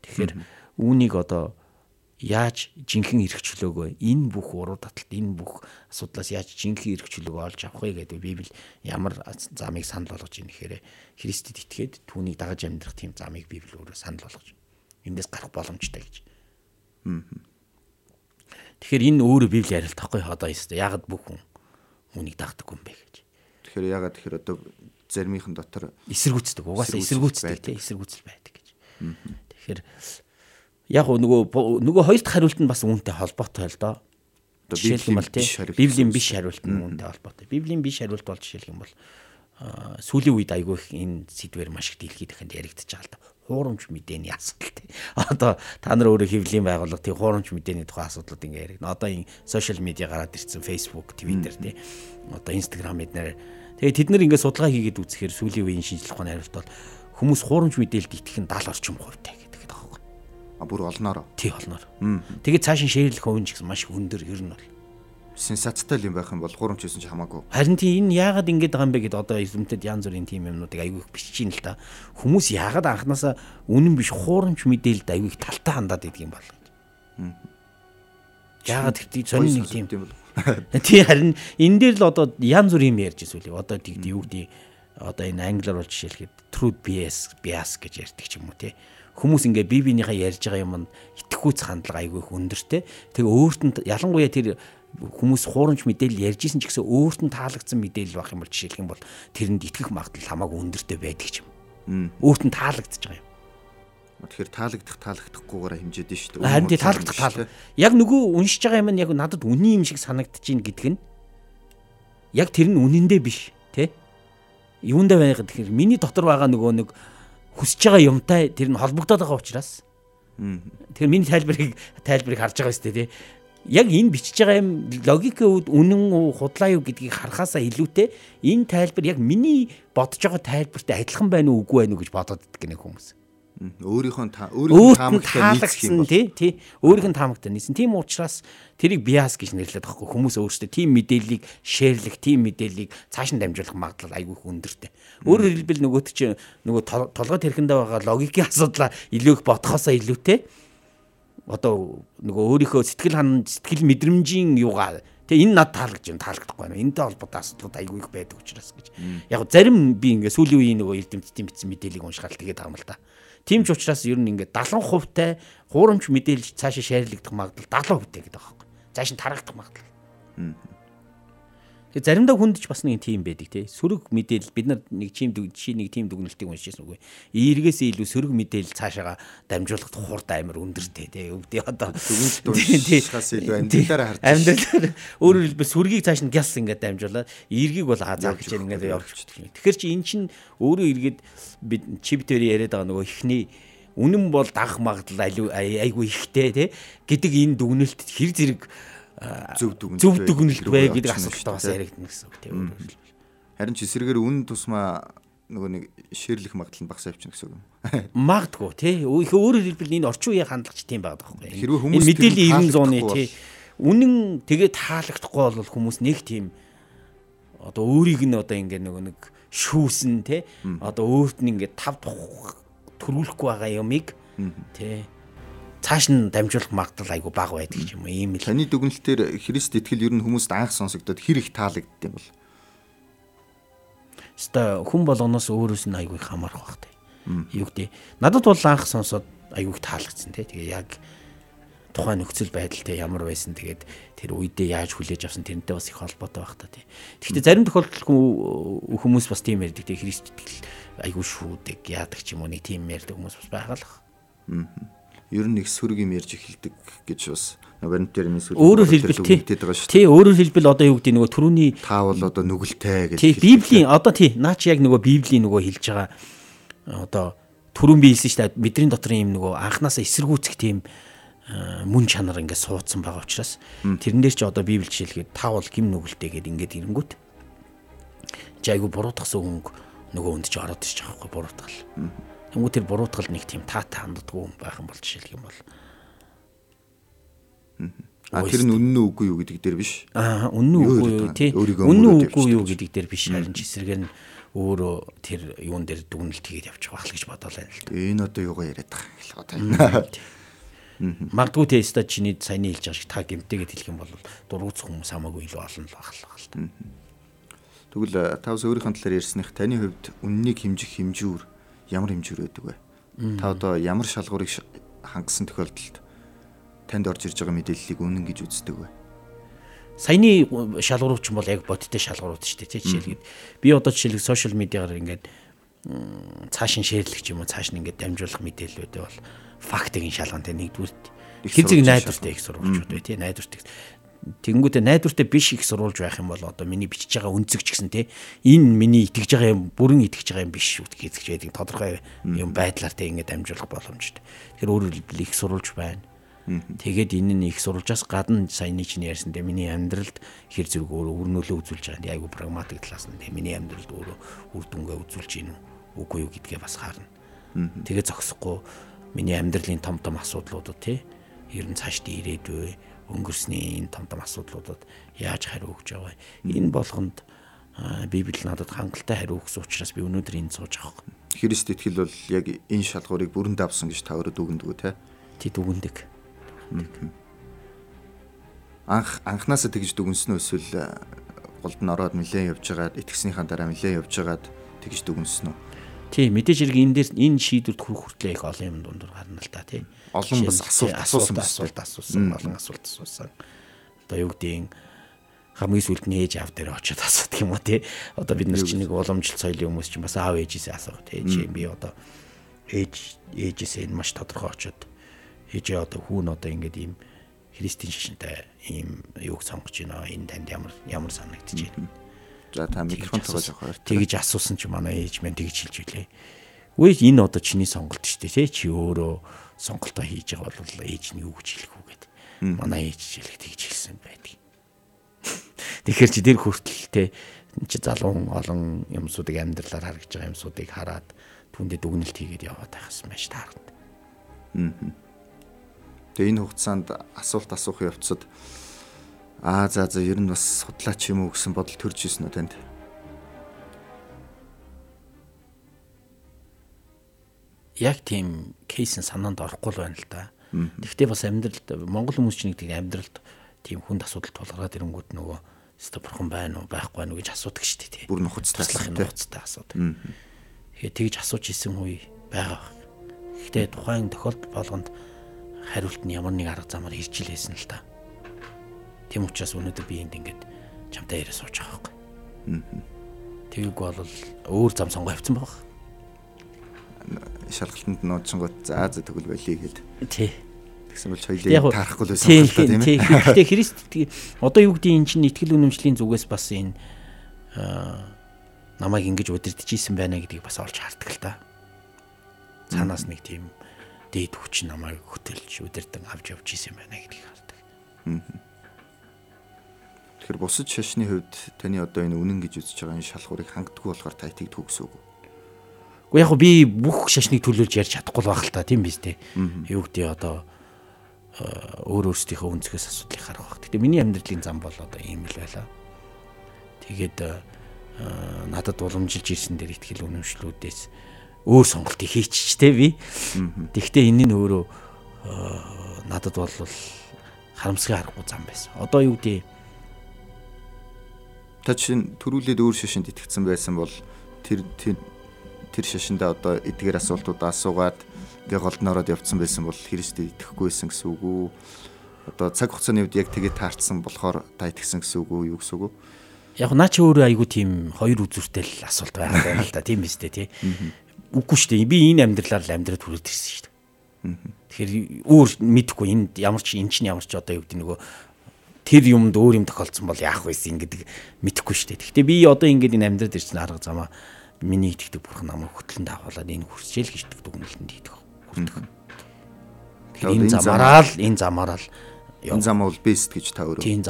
Тэгэхээр үүнийг одоо яаж жинхэнэ эрхчлөөгөө энэ бүх уруу таталт энэ бүх асуудлаас яаж жинхэнэ эрхчлөөгөө олж авах вэ гэдэг Библи ямар замыг санал болгож ийн гэхээр Христэд итгээд түүнийг дагаж амьдрах тийм замыг Библи өөрөө санал болгож эндээс гарах боломжтой гэж. Тэгэхээр энэ өөрөө Библи ярилт тахгүй одоо ёстой. Ягаад бүх хүн үүнийг дагдаггүй юм бэ гэж. Тэгэхээр ягаад тэгэхээр одоо заримийнхан дотор эсэргүүцдэг. Угаасаа эсэргүүцдэг тийм эсэргүүцэл байдаг гэж. Тэгэхээр яг нөгөө нөгөө хоёр дахь хариулт нь бас үүнтэй холбоотой л доо. Жишээлх юм бол тийм Библийн биш хариулт нь үүнтэй холбоотой. Библийн биш хариулт бол жишээлх юм бол сүүлийн үед айгүй их энэ сэдвэр маш их дэлхийд дахинд яригдчихэж байгаа л да. Хуурамч мэдээний асуудал тий. Одоо та нар өөрөө хэвлэлийн байгууллага тий хуурамч мэдээний тухай асуудлууд ингээ яригдана. Одоо энэ сошиал медиа гараад ирсэн Facebook, Twitter тий. Одоо Instagram эднэр. Тэгээ тэд нар ингээ судалгаа хийгээд үзэхээр сүүлийн үеийн шинжилгээ ухааны хариулт бол хүмүүс хуурамч мэдээлэлд итгэх нь 70 орчим хувьтай А бүр олноор. Тий олноор. Тэгээд цаашин шеэрлэх хувь нь ч гэсэн маш өндөр ер нь бол. Сенсацтай юм байх юм бол гурамч байсан ч хамаагүй. Харин тийм энэ яагаад ингэж байгаа юм бэ гэдээ одоо эрдэмтэд янз бүрийн тийм юмнуудыг аягүй их бичиж ийн л та. Хүмүүс яагаад анханасаа үнэн биш хуурамч мэдээлэлд аягүй их талтай хандаад идэг юм бол. Яагаад гэдэг сонин нэг тийм. Тий харин энэ дээр л одоо янз бүрийн юм ярьж үлээ. Одоо тэгд юу гэдэг одоо энэ англиар бол жишээлхэд truth bias bias гэж ярьдаг ч юм уу тий хүмүүс ингээ бие биенийхээ ярьж байгаа юм нь итгэхүйц хандлага айгүй их өндөртэй. Тэгээ өөрт нь ялангуяа тэр хүмүүс хуурамч мэдээлэл ярьжсэн ч гэсэн өөрт нь таалагдсан мэдээлэл байх юм бол жишээлх юм бол тэрэнд итгэх магадлал хамаагүй өндөртэй байдаг ч юм. Өөрт нь таалагдчихж байгаа юм. Тэгэхээр таалагдах таалагдахгүйгээр хэмжээд нь шүү дээ. Харин тий таалагдах таалагдах. Яг нөгөө уншиж байгаа юм нь яг надад үний юм шиг санагдчихээн гэдэг нь яг тэр нь үнэндээ биш тий. Юундаа байна гэхээр миний дотор байгаа нөгөө нэг хүсэж байгаа юмтай тэр нь холбогдоод байгаа учраас. Тэгэхээр миний тайлбарыг тайлбарыг харж байгаа өстэй тий. Яг энэ бичиж байгаа юм логикийн үед үнэн уу худлаа юу гэдгийг харахаасаа илүүтэй энэ тайлбар яг миний бодож байгаа тайлбартай адилхан байна уу үгүй байна уу гэж бодоод идэх гэнэ хүмүүс. Өөрийнхөө өөрийнхөө таамагтай тий тий өөрийнх нь таамагтай нийсэн. Тийм учраас тэрийг биас гэж нэрлэдэг байхгүй хүмүүс өөрсдөө тийм мэдээллийг шеэрлэх, тийм мэдээллийг цааш нь дамжуулах магадлал айгүй өндөртэй. Өөрөөр хэлбэл нөгөөт чинь нөгөө толгой тэрхэндээ байгаа логикийн асуудлаа илүү их бодхосоо илүүтэй одоо нөгөө өөрийнхөө сэтгэл ханамж сэтгэл мэдрэмжийн юугаа Тэгээ энэ над таалагдж байна таалагдахгүй байна. Энэтэй холбоотой асуудлууд айгүй их байдаг учраас гэж. Яг зарим би ингээ сүүлийн үеийн нөгөө эрдэмтдийн бичсэн мэдээллийг уншгаал тэгээд хармал та. Тийм ч учраас ер нь ингээ 70% тай хуурамч мэдээлэл цаашаа шеэрлэгдэх магадлал 70% гэдэг байгаа байхгүй. Цааш нь тарагдах магадлал. Тэгээ заримдаа хүндж бас нэг тийм байдаг тий. Сөрөг мэдээлэл бид нар нэг чим жишээ нэг тийм дүгнэлтийг уншижсэн үгүй. Эергээс илүү сөрөг мэдээлэл цаашаага дамжуулах хурд амар өндөртэй тий. Өвдөө одоо дүгнэлт уншихаас илүү амьдралаараа харж. Амьдралаар өөрөөр хэлбэл сүргийг цааш нь гяс ингээд дамжуулаад эргийг бол азаа гэж ингээд явуулчих. Тэгэхээр чи эн чин өөрөө эргээд бид чиптээр яриад байгаа нөгөө ихний үнэн бол дагах магадлал айгүй ихтэй тий гэдэг энэ дүгнэлт хэр зэрэг зөв дүгнэлт зөв дүгнэлт бай гэдэг асуултаа бас яригдана гэсэн үг тийм. Харин ч эсрэгээр үн тусмаа нөгөө нэг ширлэх магадлал нь багасаа явчихна гэсэн үг юм. Магадгүй тий. Их өөрөөр хэлбэл энэ орчин үеийн хандлагч тийм байдаг байхгүй. Хэрвээ хүмүүс мэдээллийн 90 100-ны тий. Үнэн тэгээ таалагдахгүй бол хүмүүс нэг тийм одоо өөрийг нь одоо ингээ нөгөө нэг шүүсэн тий. Одоо өөрт нь ингээ тав төрүүлэхгүй байгаа юмыг тий цааш нь дамжуулах магадлал айгүй бага байдаг юм ийм л. Таны дүгнэлтээр Христ итгэл ер нь хүмүүст анх сонсогдоод хэр их таалагддаг юм бол? Ста хүн болгоноос өөрөөс нь айгүй хамаарах бах тээ. Юу гэдэг. Надад бол анх сонсоод айгүй таалагдсан тий. Тэгээ яг тухайн нөхцөл байдалтай ямар байсан тэгээд тэр үедээ яаж хүлээж авсан тэрнтэй бас их холбоотой байх та тий. Гэхдээ зарим тохиолдолд хүмүүс бас тийм ярьдаг тий Христ итгэл айгүй шүүдэг яадаг ч юм уу нэг тийм ярьдаг хүмүүс бас байгаа л. Аа ер нь их сөрөг юм ярьж эхэлдэг гэж бас баримтаар энэ сөрөг өөрөөр хэлбэл тий. өөрөөр хэлбэл одоо юу гэдэг нөгөө түрүүний та бол одоо нүгэлтэй гэж тий библийн одоо тий наач яг нөгөө библийн нөгөө хэлж байгаа одоо түрүүн би хэлсэн шүү дээ бидний дотор юм нөгөө анханасаа эсэргүүцэх тийм мөн чанар ингээд суудсан байгаа учраас тэрэн дээр ч одоо библи жишээлгээд та бол гим нүгэлтэй гэдэг ингээд ирэнгүүт чи айгу буруутгасан хүн нөгөө өнд ч ороод байгаа байхгүй буруутгал Тэнгүү тэр буруутгал нэг тийм таатай ханддаггүй юм байх юм бол жишээлх юм бол. А тэр нь үнэн үгүй юу гэдэг дээр биш. Аа үнэн үгүй юу тий. Үнэн үгүй юу гэдэг дээр биш харин ч эсрэгээр нь өөрөө тэр юун дээр дүгнэлт хийгээд явчих байх л гэж бодоол байна л да. Энэ одоо юугаа яриад байгаа юм л Магдгүй те ста чиний саяны хэлж байгаа шиг та гэмтэйгээд хэлэх юм бол дургуц хүмүүс хамаагүй илүү олон л байх л байна л да. Тэгвэл та бас өөрийнхөө талаар ярьсных таны хувьд үннийг хэмжих хэмжүүр ямар хэмжүүр байдаг вэ? Та одоо ямар шалгуурыг хангасан тохиолдолд танд орж ирж байгаа мэдээллийг үнэн гэж үздэг вэ? Саяны шалгуурч бол яг бодиттой шалгуурууд шүү дээ. Жишээлгээд би одоо жишээлбэл сошиал медиагаар ингээд цааш нь шеэрлэх юм уу цааш нь ингээд дамжуулах мэдээлэлүүд бол фактыг шалгантай нэгдүгээр хизэг найдвартай их сурвалжууд бай тий найдвартай Тэнгүүтээ найдвартай биш их сурулж байх юм бол одоо миний бичиж байгаа үнцэг ч гэсэн те энэ миний итгэж байгаа юм бүрэн итгэж байгаа юм биш гэж байдаг тодорхой юм байдлаар те ингэ дамжуулах боломжтой. Тэгэхээр өөрөөр их сурулж байна. Тэгээд энэ нь их сурулжаас гадна саяны чинь ярьсан те миний амьдралд хэр зэрэг өөрөө өрнөлөө үзүүлж байгаа. Айгу прагматик талаас нь миний амьдралд өөрөө үр дүнгээ үзүүлж гин үгүй юу гэдгээ бас харна. Тэгээ зогсохгүй миний амьдралын том том асуудлуудад те ер нь цаашд ирээдүй өнгөрсний энэ том том асуудлуудад яаж хариу өгч байгаа. Энэ болгонд Библи надад хангалттай хариу өгсөн учраас би өнөөдөр энд сууж байгаа юм. Христ итгэл бол яг энэ шалгуурыг бүрэн давсан гэж та өөрөө дүгнэдэг үү те? Тий дүгнэдэг. Анх анханасаа тэгж дүгнсэн үү эсвэл голд нь ороод нилээн явж байгаад итгэснийхаа дараа нилээн явж байгаад тэгж дүгнсэн үү? Тий мэдээж хэрэг энэ дээр энэ шийдвэрт хүрэх хүртлээ их олон юм дундуур гарна л та тий олон бас асуулт асуусан асуулт асуусан олон асуулт асуусан. Одоо юу гэдгийг хамгийн сүүлд нь ээж аав дээр очиод асуудаг юм уу тий. Одоо бид нар чинь нэг уламжлалт соёлын хүмүүс чинь бас аав ээжээсээ асуух тий. Чи би одоо ээж ээжээсээ энэ маш тодорхой очиод ээжээ одоо хүүн одоо ингээд ийм христийн шашинтай ийм юуг сонгож байна. Энэ танд ямар ямар байна. За та микрофон тоглож авах. Тэгж асуусан чи манай ээж маань тэгж хэлж билээ. Үгүй энэ одоо чиний сонголт шүү дээ тий. Чи өөрөө сонголтоо хийж байгаа бол ээж нь юу гэж хэлэх үү гэдэг. Манай ээж хэлэх тэгж хэлсэн байдаг. Тэгэхээр чи тэр хүртэлтэй чи залуу олон юмсуудыг амьдралаар харагдж байгаа юмсуудыг хараад түүндээ дүгнэлт хийгээд яваад байхсан байж таарна. Тэгээ энэ хугацаанд асуулт асуух явцад аа за за ер нь бас судлаач юм уу гэсэн бодол төрж ирсэн үү танд? яг тийм кейс нь санаанд орохгүй л байна л да. Тэгвэл бас амьдралд Монгол хүмүүс чинь тийм амьдралд тийм хүнд асуудал тулгараад ирэнгүүт нөгөө өстө бурхан байна уу байхгүй байна уу гэж асуудаг шүү дээ. Бүр нухацтай нухацтай асуудаг. Тэгэхээр тэгж асууж исэн үе байгаа. Гэхдээ тухайн тохиолдол болгонд хариулт нь ямар нэг арга замаар ирж илээсэн л та. Тийм учраас өнөөдөр би энд ингээд чамтай яриа сууж байгаа байхгүй. Тэгийг бол өөр зам сонгоо авсан баг. Шалгалтанд нууцсангууд за за тэгвэл болиё гэд. Тий. Тэгсэн бол хоёлыг таарахгүй л байсан юм байна тийм ээ. Гэхдээ Христ одоо юу гэдэг энэ чинь итгэл үнэмшлийн зүгээс бас энэ намайг ингэж удирдахжсэн байна гэдгийг бас олж хардаг л та. Цаанаас нэг тийм дээд хүч намайг хөтөлж удирдан авч явж исэн байна гэдгийг хардаг. Тэгэхээр бусад шашны хувьд таны одоо энэ үнэн гэж үзэж байгаа энэ шалгуурыг хангадаггүй болохоор та итгэдэг гэсэн үг? Уу яг би бүх шашныг төлөөлж ярьж чадахгүй байх л та тийм биз дээ. Юу гэдэг одоо өөр өөрсдийнхөө өнцгөөс асуудлыг харах баг. Гэтэ миний амьдралын зам бол одоо ийм л байлаа. Тэгээд Э, надад уламжилж ирсэн дээр ихтгэл үнэмшлүүдээс өөр сонголтыг хийчихтэй би. Тэгвэл энэ нь өөрөө э, надад бол харамсгын харахгүй зам байсан. Одоо юу гэдэг та чинь төрүүлээд өөр шашинд итгэцэн байсан бол тэр тэр шашиндаа одоо эдгээр асуултуудаа асуугаад ингээ голдноороод явцсан байсан бол Христэд итгэхгүй байсан гэсэн үг үү? Одоо цаг хугацааны үед яг тэгээ таарсан болохоор та итгэсэн гэсэн үг үү? Юу гэсэн үг үү? яг наа чи өөрөө айгу тийм хоёр үзүүртэй л асуулт байгаа байна л да тийм биз дээ тий. Үгүй шүү дээ. Би энэ амьдралаар л амьдраад хүрээд ирсэн шүү дээ. Тэгэхээр өөр мэдхгүй энд ямар ч эн чинь ямар ч одоо юу гэдэг нөгөө тэр юмд өөр юм тохиолдсон бол яах вэсэн гэдэг мэдэхгүй шүү дээ. Гэхдээ би одоо ингээд энэ амьдраад ирсэн арга замаа миний итгэдэг бурхан намайг хөтлөн дагуулад энэ хүрсэл гэж дүгнэлтэнд идэх хүрдэг. Тэгэхээр энэ замаараа л энэ замаараа л энэ зам бол бест гэж та өөрөө тийм.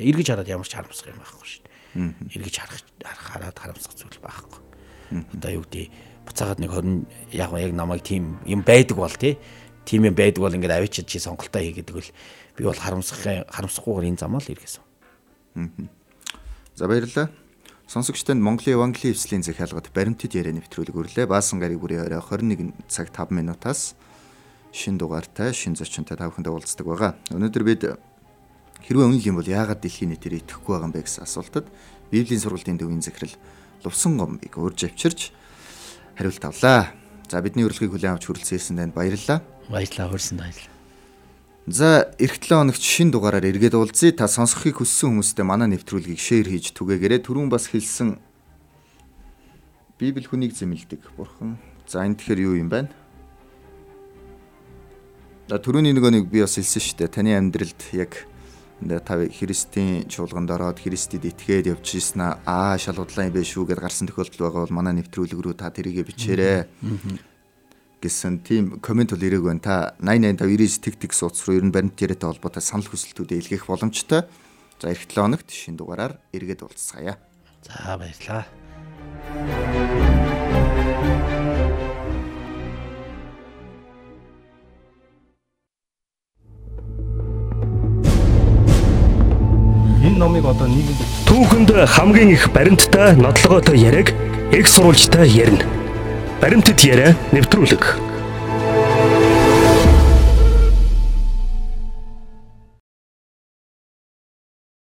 Эргэж хараад ямар ч харамсах юм байхгүй шүү дээ. Эргэж харах хараад харамсах зүйл байхгүй. Одоо юу гэдэг буцаагаад нэг 20 яг яг намайг тийм юм байдаг бол тий. Тийм юм байдаг бол ингээд авчиж чи сонголтоо хийгээд бол би бол харамсах харамсахгүйгээр энэ замаа л эргэсэн. За баярлалаа. Сонсогчтод Монголын Евангелийн эвслийн захиалгад баримтат яриа нэвтрүүлэг өрлөө. Баасан гарыг бүрийн орой 21 цаг 5 минутаас шин дугаартай шин зочинтой та бүхэндээ уулздаг байгаа. Өнөөдөр бид хэрвээ үнэл юм бол яагаад дэлхийн нийтээр итгэхгүй байгаа юм бэ гэсэн асуултад Библийн сургалтын төвийн захирал Лувсан гомбыг урьж авчирч хариулт авлаа. За бидний урилгыг хүлээн авч хүрэлцээсэн танд баярлалаа. Баярлалаа хөрсөн баярлалаа. За эх 7 хоногт шин дугаараар эргээд уулзъя. Та сонсохыг хүссэн хүмүүстээ манай нэвтрүүлгийг шеэр хийж түгээгээрэй. Түрүүн бас хэлсэн Библи хүнийг зэмлдэг. Бурхан. За энэ тэгэхээр юу юм бэ? Төрөний нөгөө нэг би бас хэлсэн шүү дээ. Таны амьдралд яг та Христийн чуулганд ороод Христэд итгээд явж ирсэн аа шалгуудлаа юм биш шүү гэдээ гарсан тохиолдол байгаа бол манай нэвтрүүлэг рүү та тэрийгэ бичээрэй гэсэн тийм комент бол ирээгүй байна. Та 8859 тэг тэг сууц руу ер нь баримт яриатай холбоотой санал хүсэлтүүдээ илгээх боломжтой. За эх 7 хоногт шин дугаараар эргээд уулзцаая. За баярлалаа. номыг одоо нийгэмд түүхэнд хамгийн их баримттай нотлогоотой яриаг их сурвалжтай ярина. Баримтат яриа нэвтрүүлэг